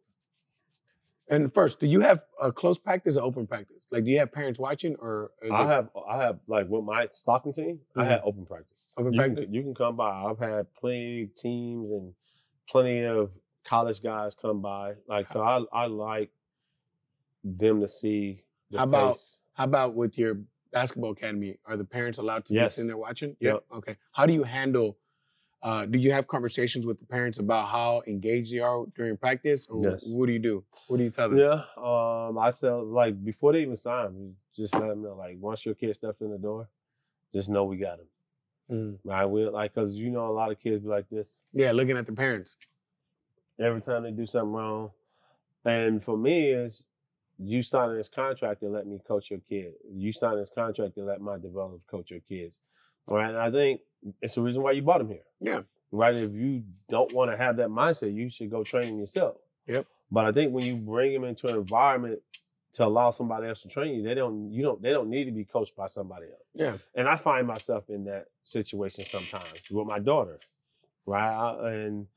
And first, do you have a close practice or open practice? Like, do you have parents watching or is I it- have I have like with my Stockton team, I mm-hmm. had open practice. Open you practice? Can, you can come by. I've had plenty of teams and plenty of college guys come by. Like so, I I like them to see. The How about- pace. How about with your basketball academy? Are the parents allowed to be sitting there watching? Yep. Okay. How do you handle? Uh, do you have conversations with the parents about how engaged they are during practice, or Yes. what do you do? What do you tell them? Yeah, um, I tell like before they even sign, just let them know like once your kid steps in the door, just know we got him. Mm. Right? We like because you know a lot of kids be like this. Yeah, looking at the parents. every time they do something wrong. And for me, is you signing this contract to let me coach your kid. You sign this contract to let my developers coach your kids. All right. And I think it's the reason why you bought them here. Yeah. Right. If you don't want to have that mindset, you should go train yourself. Yep. But I think when you bring them into an environment to allow somebody else to train you, they don't you don't they don't need to be coached by somebody else. Yeah. And I find myself in that situation sometimes with my daughter. Right. And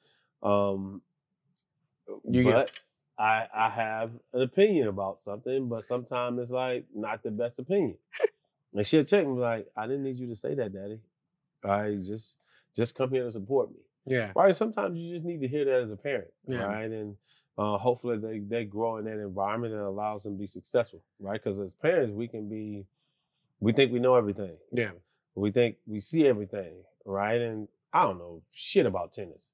um You get- but I I have an opinion about something, but sometimes it's like not the best opinion. And she'll check me like, I didn't need you to say that, Daddy. I just just come here to support me. Yeah. Right. Sometimes you just need to hear that as a parent. Yeah. Right. And uh, hopefully they, they grow in that environment and allows them to be successful. Right. Because as parents, we can be we think we know everything. Yeah. We think we see everything, right? And I don't know shit about tennis,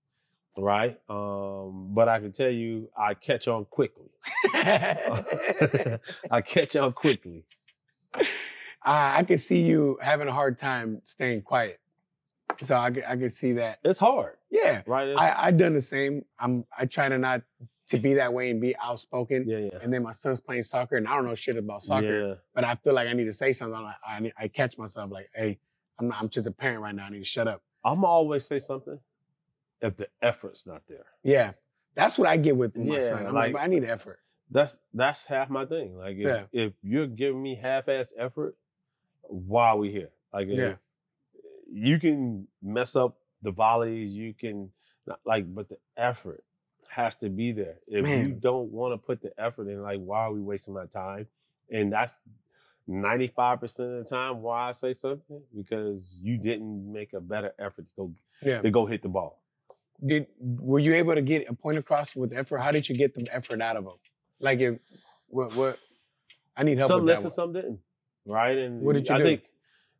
right? Um, but I can tell you, I catch on quickly. (laughs) (laughs) I catch on quickly. I, I can see you having a hard time staying quiet. So I, can- I can see that. It's hard, Yeah. right? It's- I, I done the same. I'm I try to not to be that way and be outspoken. yeah, yeah, And then my son's playing soccer, and I don't know shit about soccer, yeah. but I feel like I need to say something. I'm like, I, need- I catch myself like, hey, I'm not, I'm just a parent right now. I need to shut up. I'm always say something if the effort's not there. Yeah, that's what I get with my Yeah, son. I'm like, like- I need effort. That's that's half my thing. Like if, Yeah. if you're giving me half-ass effort, why are we here? Like Yeah. you can mess up the volleys, you can not, like, but the effort has to be there. If you don't want to put the effort in, like, why are we wasting my time? And that's 95% of the time why I say something because you didn't make a better effort to go Yeah. to go hit the ball. Did were you able to get a point across with effort? How did you get the effort out of them? Like if what what I need help Some with that listened, one. some didn't. Right? And What did you I do? think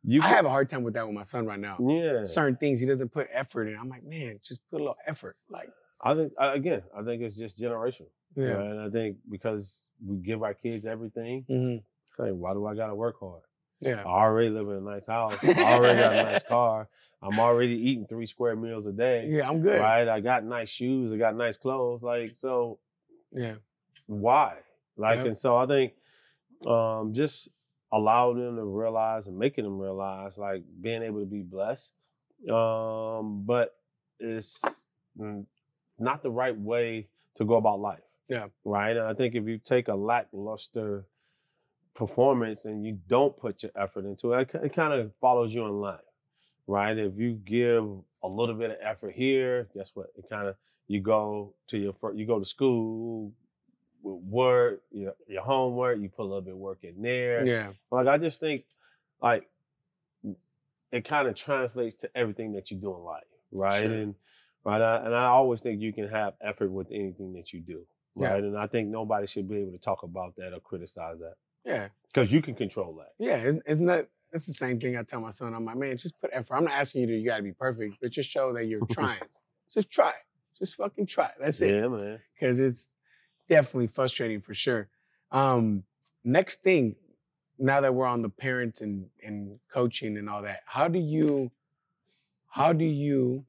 you I can- have a hard time with that with my son right now. yeah. Certain things he doesn't put effort in. I'm like, man, just put a little effort. Like, I think again, I think it's just generational. yeah. right? And I think because we give our kids everything, hmm like, why do I gotta work hard? Yeah. I already live in a nice house. (laughs) I already got a nice car. I'm already eating three square meals a day. Yeah, I'm good. Right? I got nice shoes. I got nice clothes. Like, so Yeah. why? Like, Yep. and so I think um, just allow them to realize and making them realize, like being able to be blessed. Um, but it's not the right way to go about life. Yeah. Right. And I think if you take a lackluster performance and you don't put your effort into it, it kind of follows you in life. Right. If you give a little bit of effort here, guess what? It kind of you go to your fir- you go to school, with work, your your homework, you put a little bit of work in there. Yeah. Like I just think like it kind of translates to everything that you do in life, right? Sure. And right, I, and I always think you can have effort with anything that you do, Yeah. right? And I think nobody should be able to talk about that or criticize that Yeah. because you can control that. Yeah. Isn't, isn't that that's the same thing I tell my son. I'm like, man, just put effort. I'm not asking you to you gotta be perfect, but just show that you're (laughs) trying. just try. Just fucking try. That's it. Yeah, man. because it's definitely frustrating for sure. Um, next thing, now that we're on the parents and and coaching and all that, how do you how do you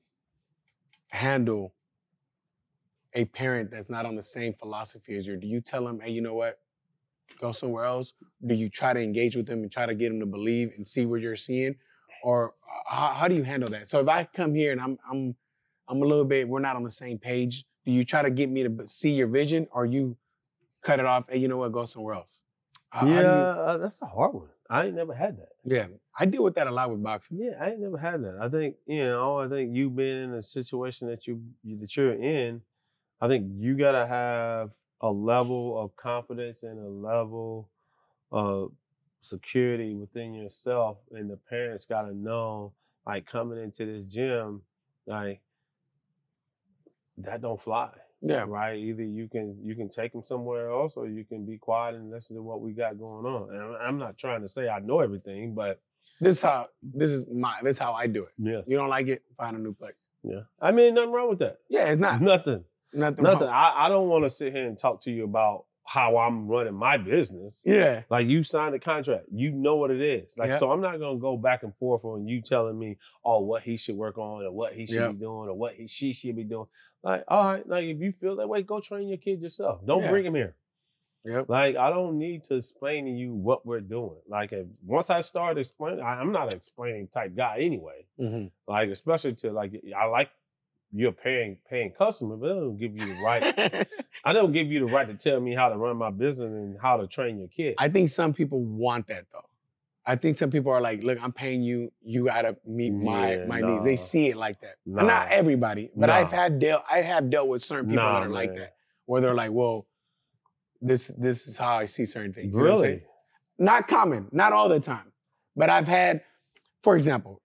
handle a parent that's not on the same philosophy as you? Do you tell them, hey, you know what? Go somewhere else? Do you try to engage with them and try to get them to believe and see what you're seeing? Or how, how do you handle that? So if I come here and I'm I'm I'm a little bit, we're not on the same page. Do you try to get me to see your vision or you cut it off? Hey, you know what? Go somewhere else. How- how yeah, you- uh, that's a hard one. I ain't never had that. yeah. I deal with that a lot with boxing. Yeah, I ain't never had that. I think you know. I think you being in a situation that you you- that you're in, I think you gotta have a level of confidence and a level of security within yourself, and the parents gotta know, like coming into this gym, like that don't fly, Yeah. right? Either you can you can take them somewhere else, or you can be quiet and listen to what we got going on. And I'm- I'm not trying to say I know everything, but This is how this is my this is how I do it. yes, You don't like it, find a new place. Yeah. I mean, nothing wrong with that. Yeah, it's not. Nothing. Nothing. Nothing. wrong. I, I don't want to sit here and talk to you about how I'm running my business. Yeah. Like you signed a contract. You know what it is. Like, Yeah. so I'm not gonna go back and forth on you telling me, oh, what he should work on or what he should Yeah. be doing or what he she should be doing. Like, all right, like if you feel that way, go train your kid yourself. Don't Yeah. bring him here. Yep. Like, I don't need to explain to you what we're doing. Like, if, once I start explaining, I, I'm not an explaining type guy anyway hmm like especially to like I like you're paying paying customer, but I don't give you the right. (laughs) I don't give you the right to tell me how to run my business and how to train your kid. I think some people want that though. I think some people are like, look, I'm paying you. You gotta meet my Yeah, my needs. They see it like that. Nah. Not everybody, but Nah. I've had dealt. I have dealt with certain people Nah, that are like that, where they're like, well, this this is how I see certain things. You know what I'm saying? really? not common, not all the time, but I've had, for example, ex-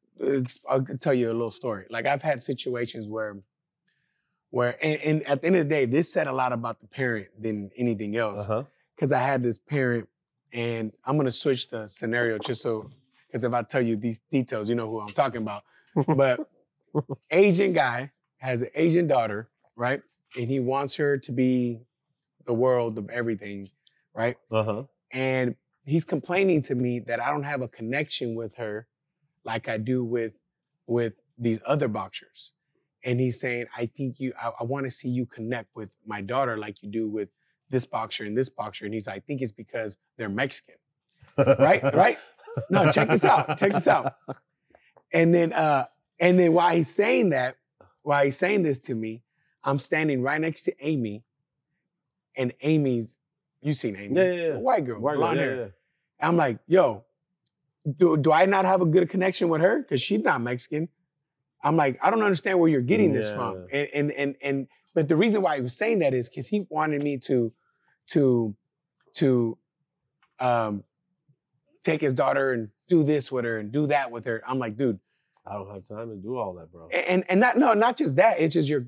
I'll tell you a little story. Like I've had situations where, where, and, and at the end of the day, this said a lot about the parent than anything else. Because I had this parent, and I'm gonna switch the scenario just so, because if I tell you these details, you know who I'm talking about. But (laughs) Asian guy has an Asian daughter, right? And he wants her to be the world of everything, right? Uh huh. and he's complaining to me that I don't have a connection with her like I do with with these other boxers. And he's saying, I think you, I, I want to see you connect with my daughter like you do with this boxer and this boxer. And he's, like, I think it's because they're Mexican, right? right? No, check this out. Check this out. And then, uh, and then while he's saying that, while he's saying this to me, I'm standing right next to Amy, and Amy's, you seen Amy? Yeah, yeah, yeah. White girl, Right, blonde yeah, hair. I'm like, yo, do, do I not have a good connection with her? Because she's not Mexican. I'm like, I don't understand where you're getting this from. And and and and but the reason why he was saying that is because he wanted me to to to um take his daughter and do this with her and do that with her. I'm like, dude, I don't have time to do all that, bro. and and not no, not just that. It's just your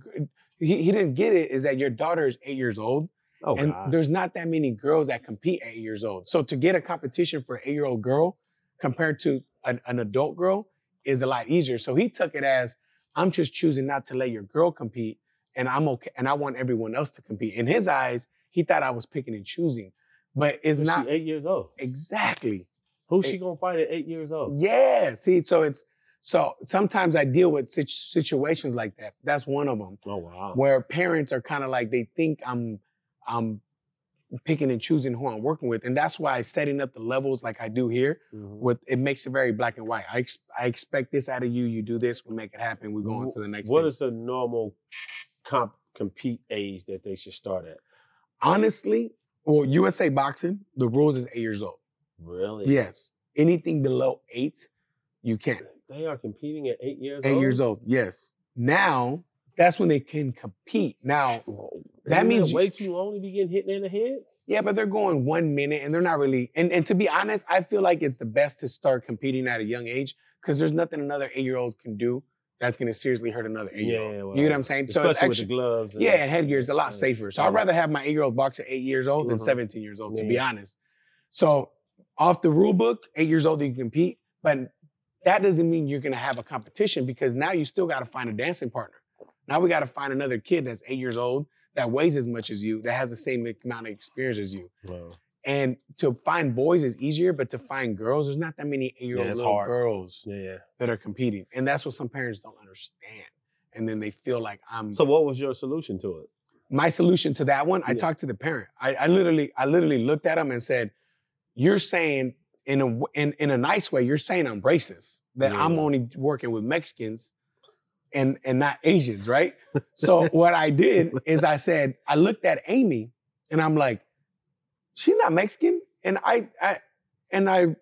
he, he didn't get it is that your daughter is eight years old Oh and God. there's not that many girls that compete at eight years old. So to get a competition for an eight-year-old girl compared to an, an adult girl is a lot easier. So he took it as I'm just choosing not to let your girl compete, and I'm okay, and I want everyone else to compete. In his eyes, he thought I was picking and choosing, but it's But not eight years old. exactly. Who's eight- she gonna fight at eight years old? Yeah. See, so it's so sometimes I deal with situ- situations like that. That's one of them Oh wow. where parents are kind of like they think I'm I'm picking and choosing who I'm working with, and that's why setting up the levels like I do here. Mhm. With it makes it very black and white. I ex- I expect this out of you. You do this, we make it happen. We go on to the next. What thing. is the normal comp compete age that they should start at? honestly? Well, USA boxing, the rules is eight years old. Really? Yes, anything below eight, you can't. They are competing at eight years Eight old. years old. Yes. Now that's when they can compete. Now That Isn't means you- way too long to be getting hit in the head. Yeah, but they're going one minute and they're not really. And, and to be honest, I feel like it's the best to start competing at a young age because there's nothing another eight year old can do that's going to seriously hurt another eight year old. Yeah, well, you get what I'm saying? So it's with actually, the gloves. and- yeah, and headgear is a lot Yeah. safer. So I'd rather have my eight year old box at eight years old than Mhm. 17 years old, to be honest. So off the rule book, eight years old, you can compete, but that doesn't mean you're going to have a competition because now you still got to find a dancing partner. Now we got to find another kid that's eight years old that weighs as much as you, that has the same amount of experience as you. Wow. And to find boys is easier, but to find girls, there's not that many eight-year-old little hard. girls Yeah. that are competing. And that's what some parents don't understand. And then they feel like I'm So what was your solution to it? my solution to that one, I talked to the parent. I, I literally, I literally looked at him and said, You're saying in a in, in a nice way, you're saying I'm racist, that I'm only working with Mexicans and and not Asians, right? So (laughs) what I did is I said, I looked at Amy and I'm like, she's not Mexican. And I I and I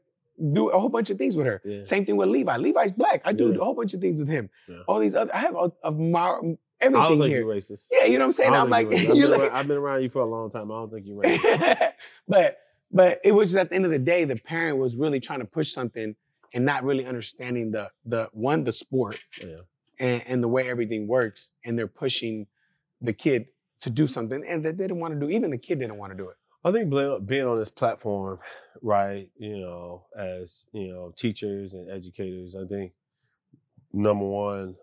do a whole bunch of things with her. Yeah. Same thing with Levi. Levi's black. I do Yeah. a whole bunch of things with him. Yeah. All these other, I have a, a mar- I don't everything think here. you're racist. Yeah, you know what I'm saying? I'm like. (laughs) I've, been like around, I've been around you for a long time. I don't think you're racist. (laughs) but but it was just at the end of the day, the parent was really trying to push something and not really understanding the the one the sport yeah. And, and the way everything works, and they're pushing the kid to do something and that they didn't want to do. Even the kid didn't want to do it. I think being on this platform, right? You know, as you know, teachers and educators. I think number one,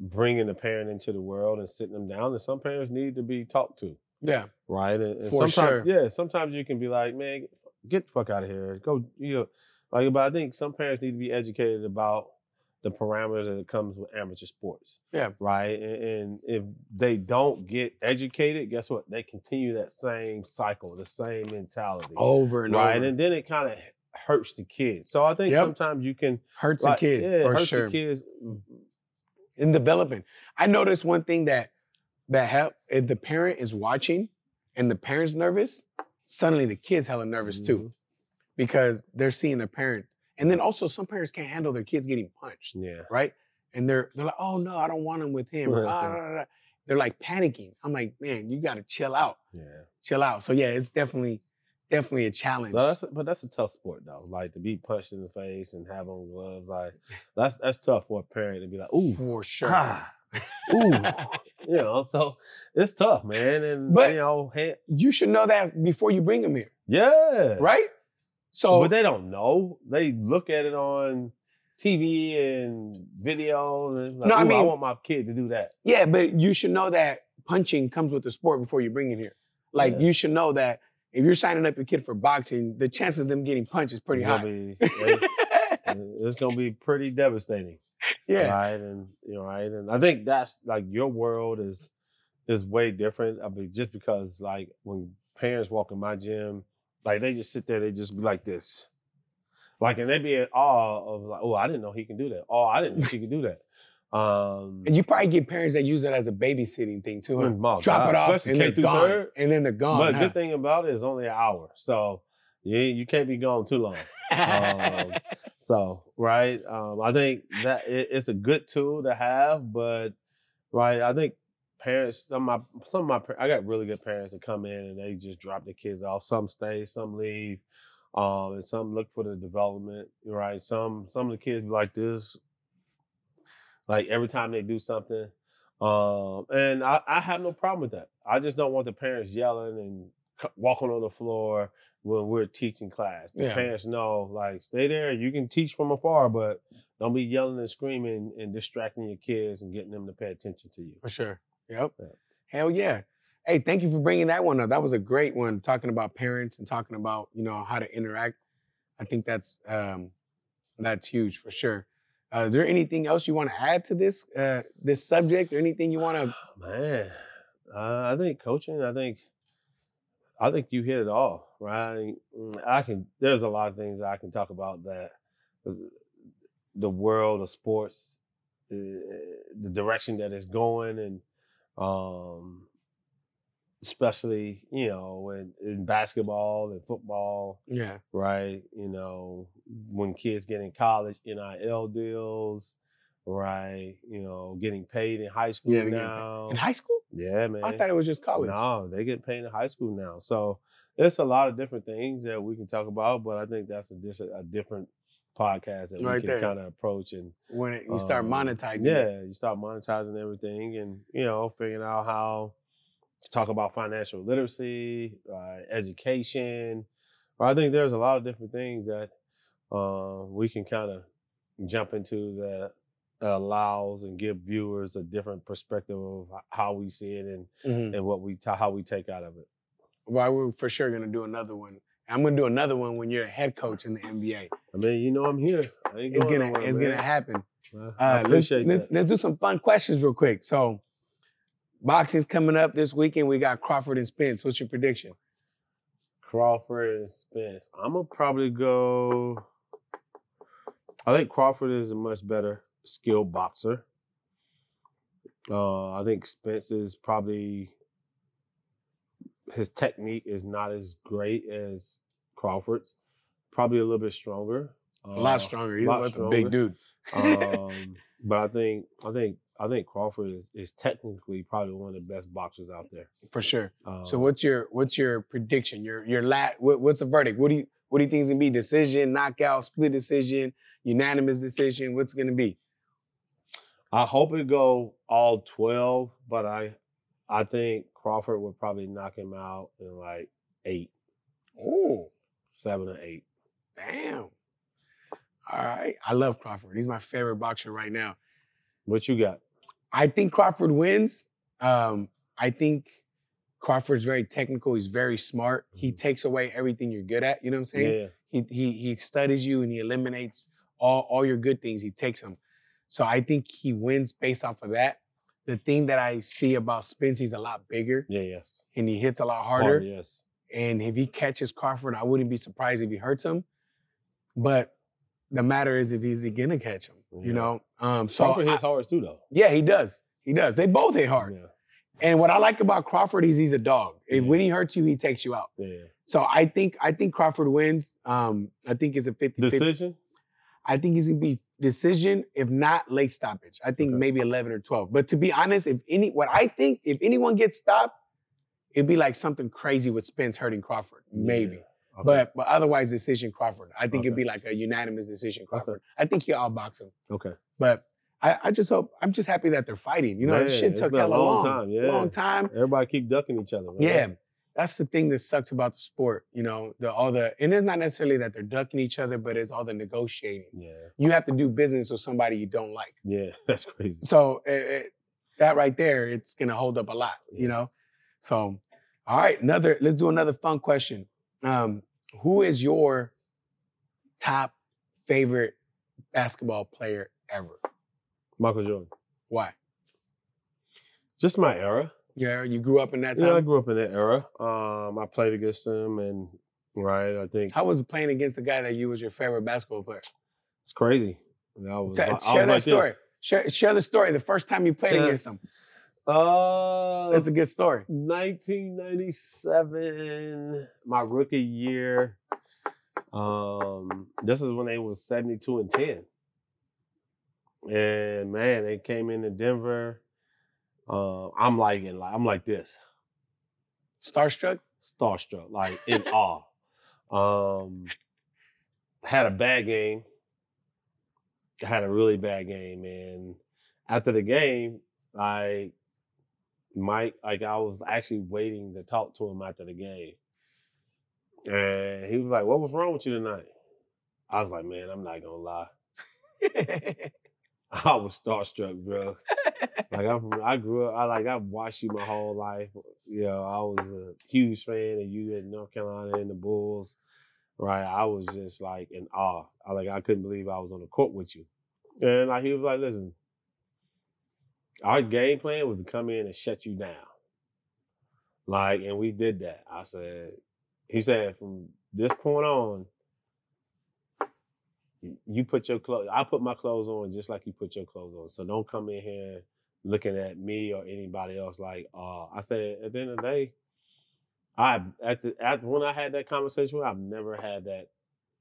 bringing the parent into the world and sitting them down. And some parents need to be talked to, Yeah, right? And, and For sure. yeah, sometimes you can be like, man, get the fuck out of here. Go, you know, like. But I think some parents need to be educated about the parameters that comes with amateur sports. Yeah. Right. And, and if they don't get educated, guess what? They continue that same cycle, the same mentality. over and right. over. And then it kind of hurts the kids. So I think Yep. sometimes you can hurts like, a kid yeah, for hurts sure. the kids. in development. I noticed one thing that that help if the parent is watching and the parent's nervous, suddenly the kid's hella nervous too Mhm. because they're seeing their parent. And then also some parents can't handle their kids getting punched, Yeah. right? And they're they're like, oh no, I don't want him with (laughs) him. or, "Ah, da, da, da." They're like panicking. I'm like, man, you gotta chill out, Yeah. chill out. So yeah, it's definitely definitely a challenge. No, that's but that's a tough sport though. Like to be punched in the face and have on gloves, like (laughs) that's that's tough for a parent to be like, ooh, for sure. ah, ooh, (laughs) you know. So it's tough, man. And But- you know, you should know that before you bring them here, yeah, right? So but they don't know. They look at it on TV and video, and like, No, I "Ooh, I want my kid to do that. Yeah, but you should know that punching comes with the sport before you bring it here. Like Yeah. you should know that if you're signing up your kid for boxing, the chances of them getting punched is pretty It's high. be- (laughs) uh, it's gonna be pretty devastating. yeah. right? And you know, right? And I think that's like your world is is way different. I mean, just because like when parents walk in my gym, like they just sit there, they just be like this. Like and they be in awe of like, oh, I didn't know he can do that. Oh, I didn't know she could do that. Um And you probably get parents that use it as a babysitting thing too. Huh? Mm, Drop God, it off and they're gone. third. And then they're gone. but huh? good thing about it is only an hour. So you you can't be gone too long. Um, (laughs) so right, um, I think that it, it's a good tool to have, but right, I think parents, some of my some of my I got really good parents that come in and they just drop the kids off. Some stay, some leave, um, and some look for the development. Right, some some of the kids be like this, like every time they do something. Um, and I, I have no problem with that. I just don't want the parents yelling and c- walking on the floor when we're teaching class. The Yeah. parents know, like, stay there. You can teach from afar, but don't be yelling and screaming and distracting your kids and getting them to pay attention to you. For sure. Yep. Yeah. Hell yeah. Hey, thank you for bringing that one up. That was a great one, talking about parents and talking about you know how to interact. I think that's um, that's huge for sure. Uh, is there anything else you want to add to this uh, this subject, or anything you want to? Man, Uh, I think coaching. I think, I think you hit it all right. Mm, I can. There's a lot of things I can talk about that uh, the world of sports, uh, the direction that it's going, and um, especially you know in, in basketball and football, Yeah. right? You know when kids get in college, NIL deals, right? You know getting paid in high school Yeah, they get paid. now. In high school? yeah, man. I thought it was just college. No, they get paid in high school now. So there's a lot of different things that we can talk about, but I think that's a, dis- a different podcast that Right we can kind of approach and When it, you start um, monetizing. Yeah, it. you start monetizing everything, and you know, figuring out how to talk about financial literacy, uh, education. I think there's a lot of different things that uh, we can kind of jump into that allows and give viewers a different perspective of how we see it and Mhm. and what we ta- how we take out of it. Well, we're for sure gonna do another one. I'm gonna do another one when you're a head coach in the NBA. I mean, you know, I'm here. It's going gonna nowhere, it's man. gonna happen. I Uh, let's, let's, let's do some fun questions real quick. So, boxing's coming up this weekend. We got Crawford and Spence. What's your prediction? Crawford and Spence. I'm gonna probably go. I think Crawford is a much better skilled boxer. Uh, I think Spence is probably his technique is not as great as Crawford's. Probably a little bit stronger. A lot Uh, stronger. He was a big dude. um, (laughs) but I think I think I think Crawford is, is technically probably one of the best boxers out there. for sure. Um, So, what's your what's your prediction? Your your lat. What, what's the verdict? What do you what do you think is gonna be? Decision, knockout, split decision, unanimous decision. What's it gonna be? I hope it go all twelve, but I I think Crawford would probably knock him out in like eight, Oh, seven or eight. damn. All right. I love Crawford. He's my favorite boxer right now. What you got? I think Crawford wins. Um, I think Crawford's very technical. He's very smart. He Mhm. takes away everything you're good at. You know what I'm saying? Yeah, He he he studies you and he eliminates all all your good things. He takes them. So I think he wins based off of that. The thing that I see about Spence, he's a lot bigger yeah, yes. and he hits a lot harder. Yes. And if he catches Crawford, I wouldn't be surprised if he hurts him. But the matter is if he's gonna catch him. Yeah. You know. Um, so Crawford I- hits hard too, though. yeah, he does. He does. They both hit hard. Yeah, And what I like about Crawford is he's a dog. If Yeah. when he hurts you, he takes you out. yeah. So I think I think Crawford wins. Um, I think it's a 50 Decision. I think he's gonna be decision, if not late stoppage. I think Okay. maybe 11 or 12. But to be honest, if any, what I think, if anyone gets stopped, it'd be like something crazy with Spence hurting Crawford, maybe. Yeah. Okay. But but otherwise, decision Crawford. I think it'd be like a unanimous decision Crawford. I think he'll outbox him. okay. But I, I just hope I'm just happy that they're fighting. You know, Man, this shit took a long long, time, yeah. long time. Everybody keep ducking each other. Man. Yeah, that's the thing that sucks about the sport. You know, the all the and it's not necessarily that they're ducking each other, but it's all the negotiating. Yeah. You have to do business with somebody you don't like. Yeah. (laughs) That's crazy. So it, it- that right there, it's gonna hold up a lot. Yeah. You know. So, all right, another. Let's do another fun question. Um, who is your top favorite basketball player ever? Michael Jordan. Why? Just my era. Yeah, you grew up in that time. Yeah, I grew up in that era. Um, I played against him, and right, I think How was playing against the guy that you was your favorite basketball player? it's crazy. I was, Ta- I was share that like this. story. Share, share the story. The first time you played Yeah. against him. Uh, That's a good story. 1997, my rookie year. Um, this is when they was 72 and 10. And man, they came into Denver. Uh, I'm like in like I'm like this, Starstruck. starstruck, like in (laughs) awe. Um, had a bad game. Had a really bad game, and after the game, I Mike, like I was actually waiting to talk to him after the game. And he was like, What was wrong with you tonight? I was like, Man, I'm not gonna lie. (laughs) (laughs) I was starstruck, bro. like I'm I grew up, I like I've watched you my whole life. Uh, you know, I was a huge fan of you in North Carolina and the Bulls. Right. I was just like in awe. I like I couldn't believe I was on the court with you. And like he was like, listen, our game plan was to come in and shut you down. Like, and we did that. I said, he said, from this point on, you put your clothes, I put my clothes on just like you put your clothes on. So don't come in here looking at me or anybody else like, uh, I said, at the end of the day, I at the at when I had that conversation with, I've never had that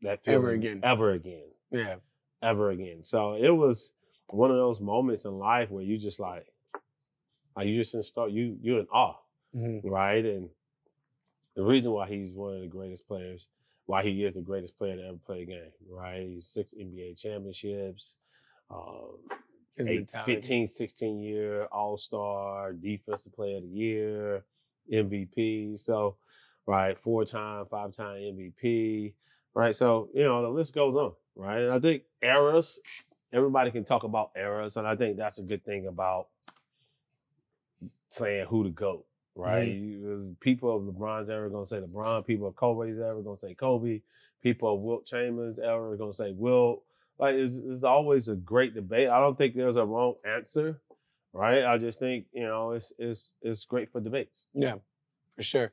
that Ever again. ever again, Yeah. ever again. So it was one of those moments in life where you just like, like you just in start you you're in awe, Mhm. right? And the reason why he's one of the greatest players, why he is the greatest player to ever play a game, right? He's six NBA championships, um, eight, 15, 16 year All Star, Defensive Player of the Year, MVP. So, right, four time, five time MVP, right? So, you know, the list goes on, right? And I think eras, everybody can talk about eras, and I think that's a good thing about saying who to GOAT, right? You- People of LeBron's era to say LeBron, people of Kobe's era to say Kobe, people of Wilt Chambers era to say Wilt like it's, it's always a great debate. I don't think there's a wrong answer, right? I just think you know it's it's it's great for debates. Yeah, for sure.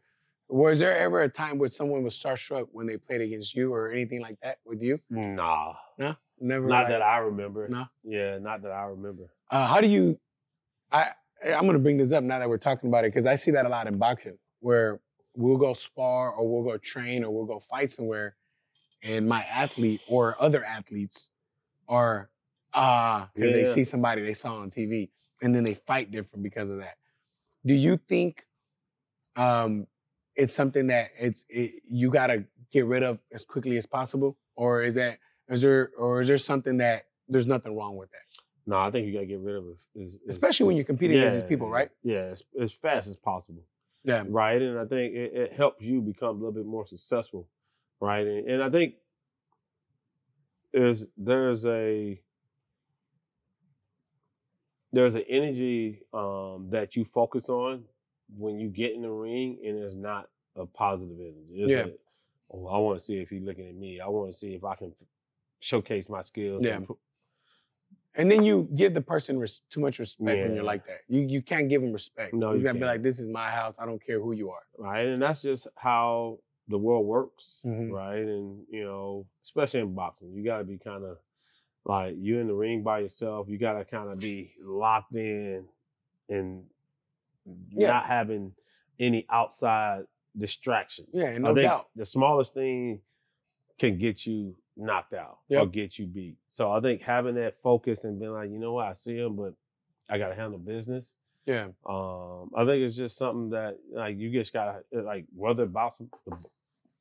Was there ever a time where someone was starstruck when they played against you or anything like that with you? Nah, No, never. not like- that I remember. No? yeah, not that I remember. Uh, how do you? I I'm gonna bring this up now that we're talking about it because I see that a lot in boxing, where we'll go spar or we'll go train or we'll go fight somewhere, and my athlete or other athletes are ah because they see somebody they saw on TV and then they fight different because of that. Do you think um, it's something that it's it, you gotta get rid of as quickly as possible, or is that is there or is there something that there's nothing wrong with that? No, I think you gotta get rid of it, is- is- especially when you're competing against these people, right? Yeah, as, as fast as possible, Yeah, right? And I think it, it helps you become a little bit more successful, right? And, and I think is there's a there's an energy um, that you focus on when you get in the ring, and it's not a positive energy. It's Yeah. a, oh, I want to see if he's looking at me. I want to see if I can showcase my skills. Yeah. and and then you give the person res- too much respect when Yeah. you're like that. You you can't give them respect. No, you you gotta be can't. like, this is my house. I don't care who you are. right? And that's just how the world works, Mhm. right? And you know, especially in boxing, you got to be kind of like you're in the ring by yourself. You got to kind of be locked in and Yeah. not having any outside distractions. Yeah, and I no think doubt. the smallest thing can get you knocked out or Yep. get you beat. So I think having that focus and being like, you know what, I see him, but I got to handle business. Yeah, Um, I think it's just something that like you just gotta like whether boxing, the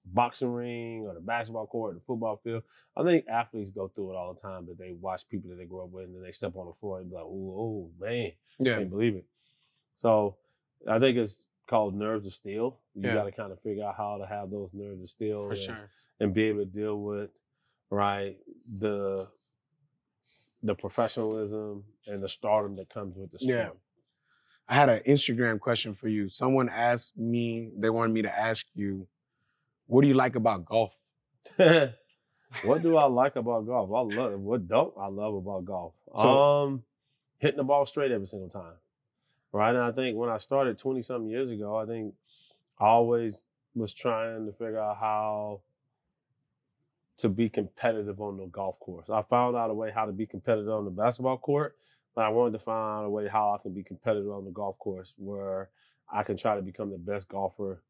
boxing ring or the basketball court, or the football field. I think athletes go through it all the time. That they watch people that they grow up with, and then they step on the floor and be like, "Oh, oh man, yeah, can't believe it." So I think it's called nerves of steel. You Yeah. got to kind of figure out how to have those nerves of steel for and, sure. and be able to deal with right the the professionalism and the stardom that comes with the sport. Yeah. I had an Instagram question for you. Someone asked me, they wanted me to ask you, what do you like about golf? (laughs) what do I like about golf? I love what don't I love about golf? So- um, hitting the ball straight every single time, right? And I think when I started twenty something years ago, I think I always was trying to figure out how to be competitive on the golf course. I found out a way how to be competitive on the basketball court, but I wanted to find out a way how I can be competitive on the golf course where I can try to become the best golfer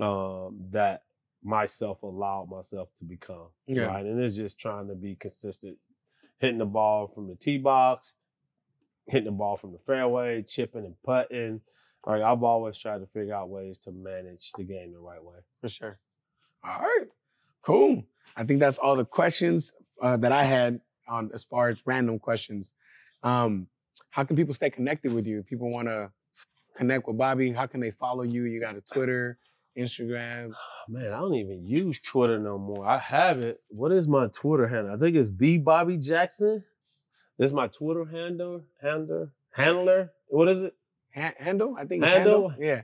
um, that myself allowed myself to become. Yeah. Right. And it's just trying to be consistent, hitting the ball from the tee box, hitting the ball from the fairway, chipping and putting. Like I've always tried to figure out ways to manage the game the right way. For sure. All right, cool. I think that's all the questions uh, that I had on as far as random questions. Um, how can people stay connected with you? If people want to connect with Bobby, how can they follow you? You got a Twitter, Instagram. Man, I don't even use Twitter no more. I have it. What is my Twitter handle? I think it's the Bobby Jackson. This is my Twitter handle. Handler. Handler. What is it? Ha- handle? I think it's Handle? handle. Yeah.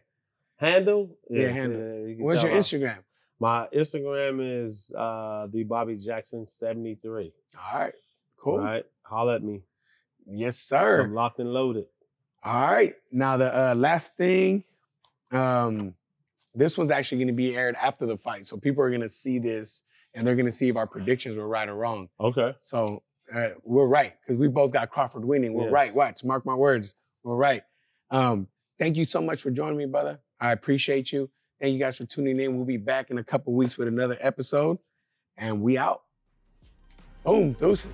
Handle. Yeah, Yes, handle. What's your Instagram? My Instagram is uh the Bobby Jackson 73. All right. Cool. All right. Holla at me. Yes, sir. I'm locked and loaded. All right. Now the uh, last thing Um, this one's actually going to be aired after the fight, so people are going to see this and they're going to see if our predictions were right or wrong. Okay. So uh, we're right because we both got Crawford winning. We're Yes. right. Watch, mark my words. We're right. Um, thank you so much for joining me, brother. I appreciate you. Thank you guys for tuning in. We'll be back in a couple weeks with another episode, and we out. Boom, deuces.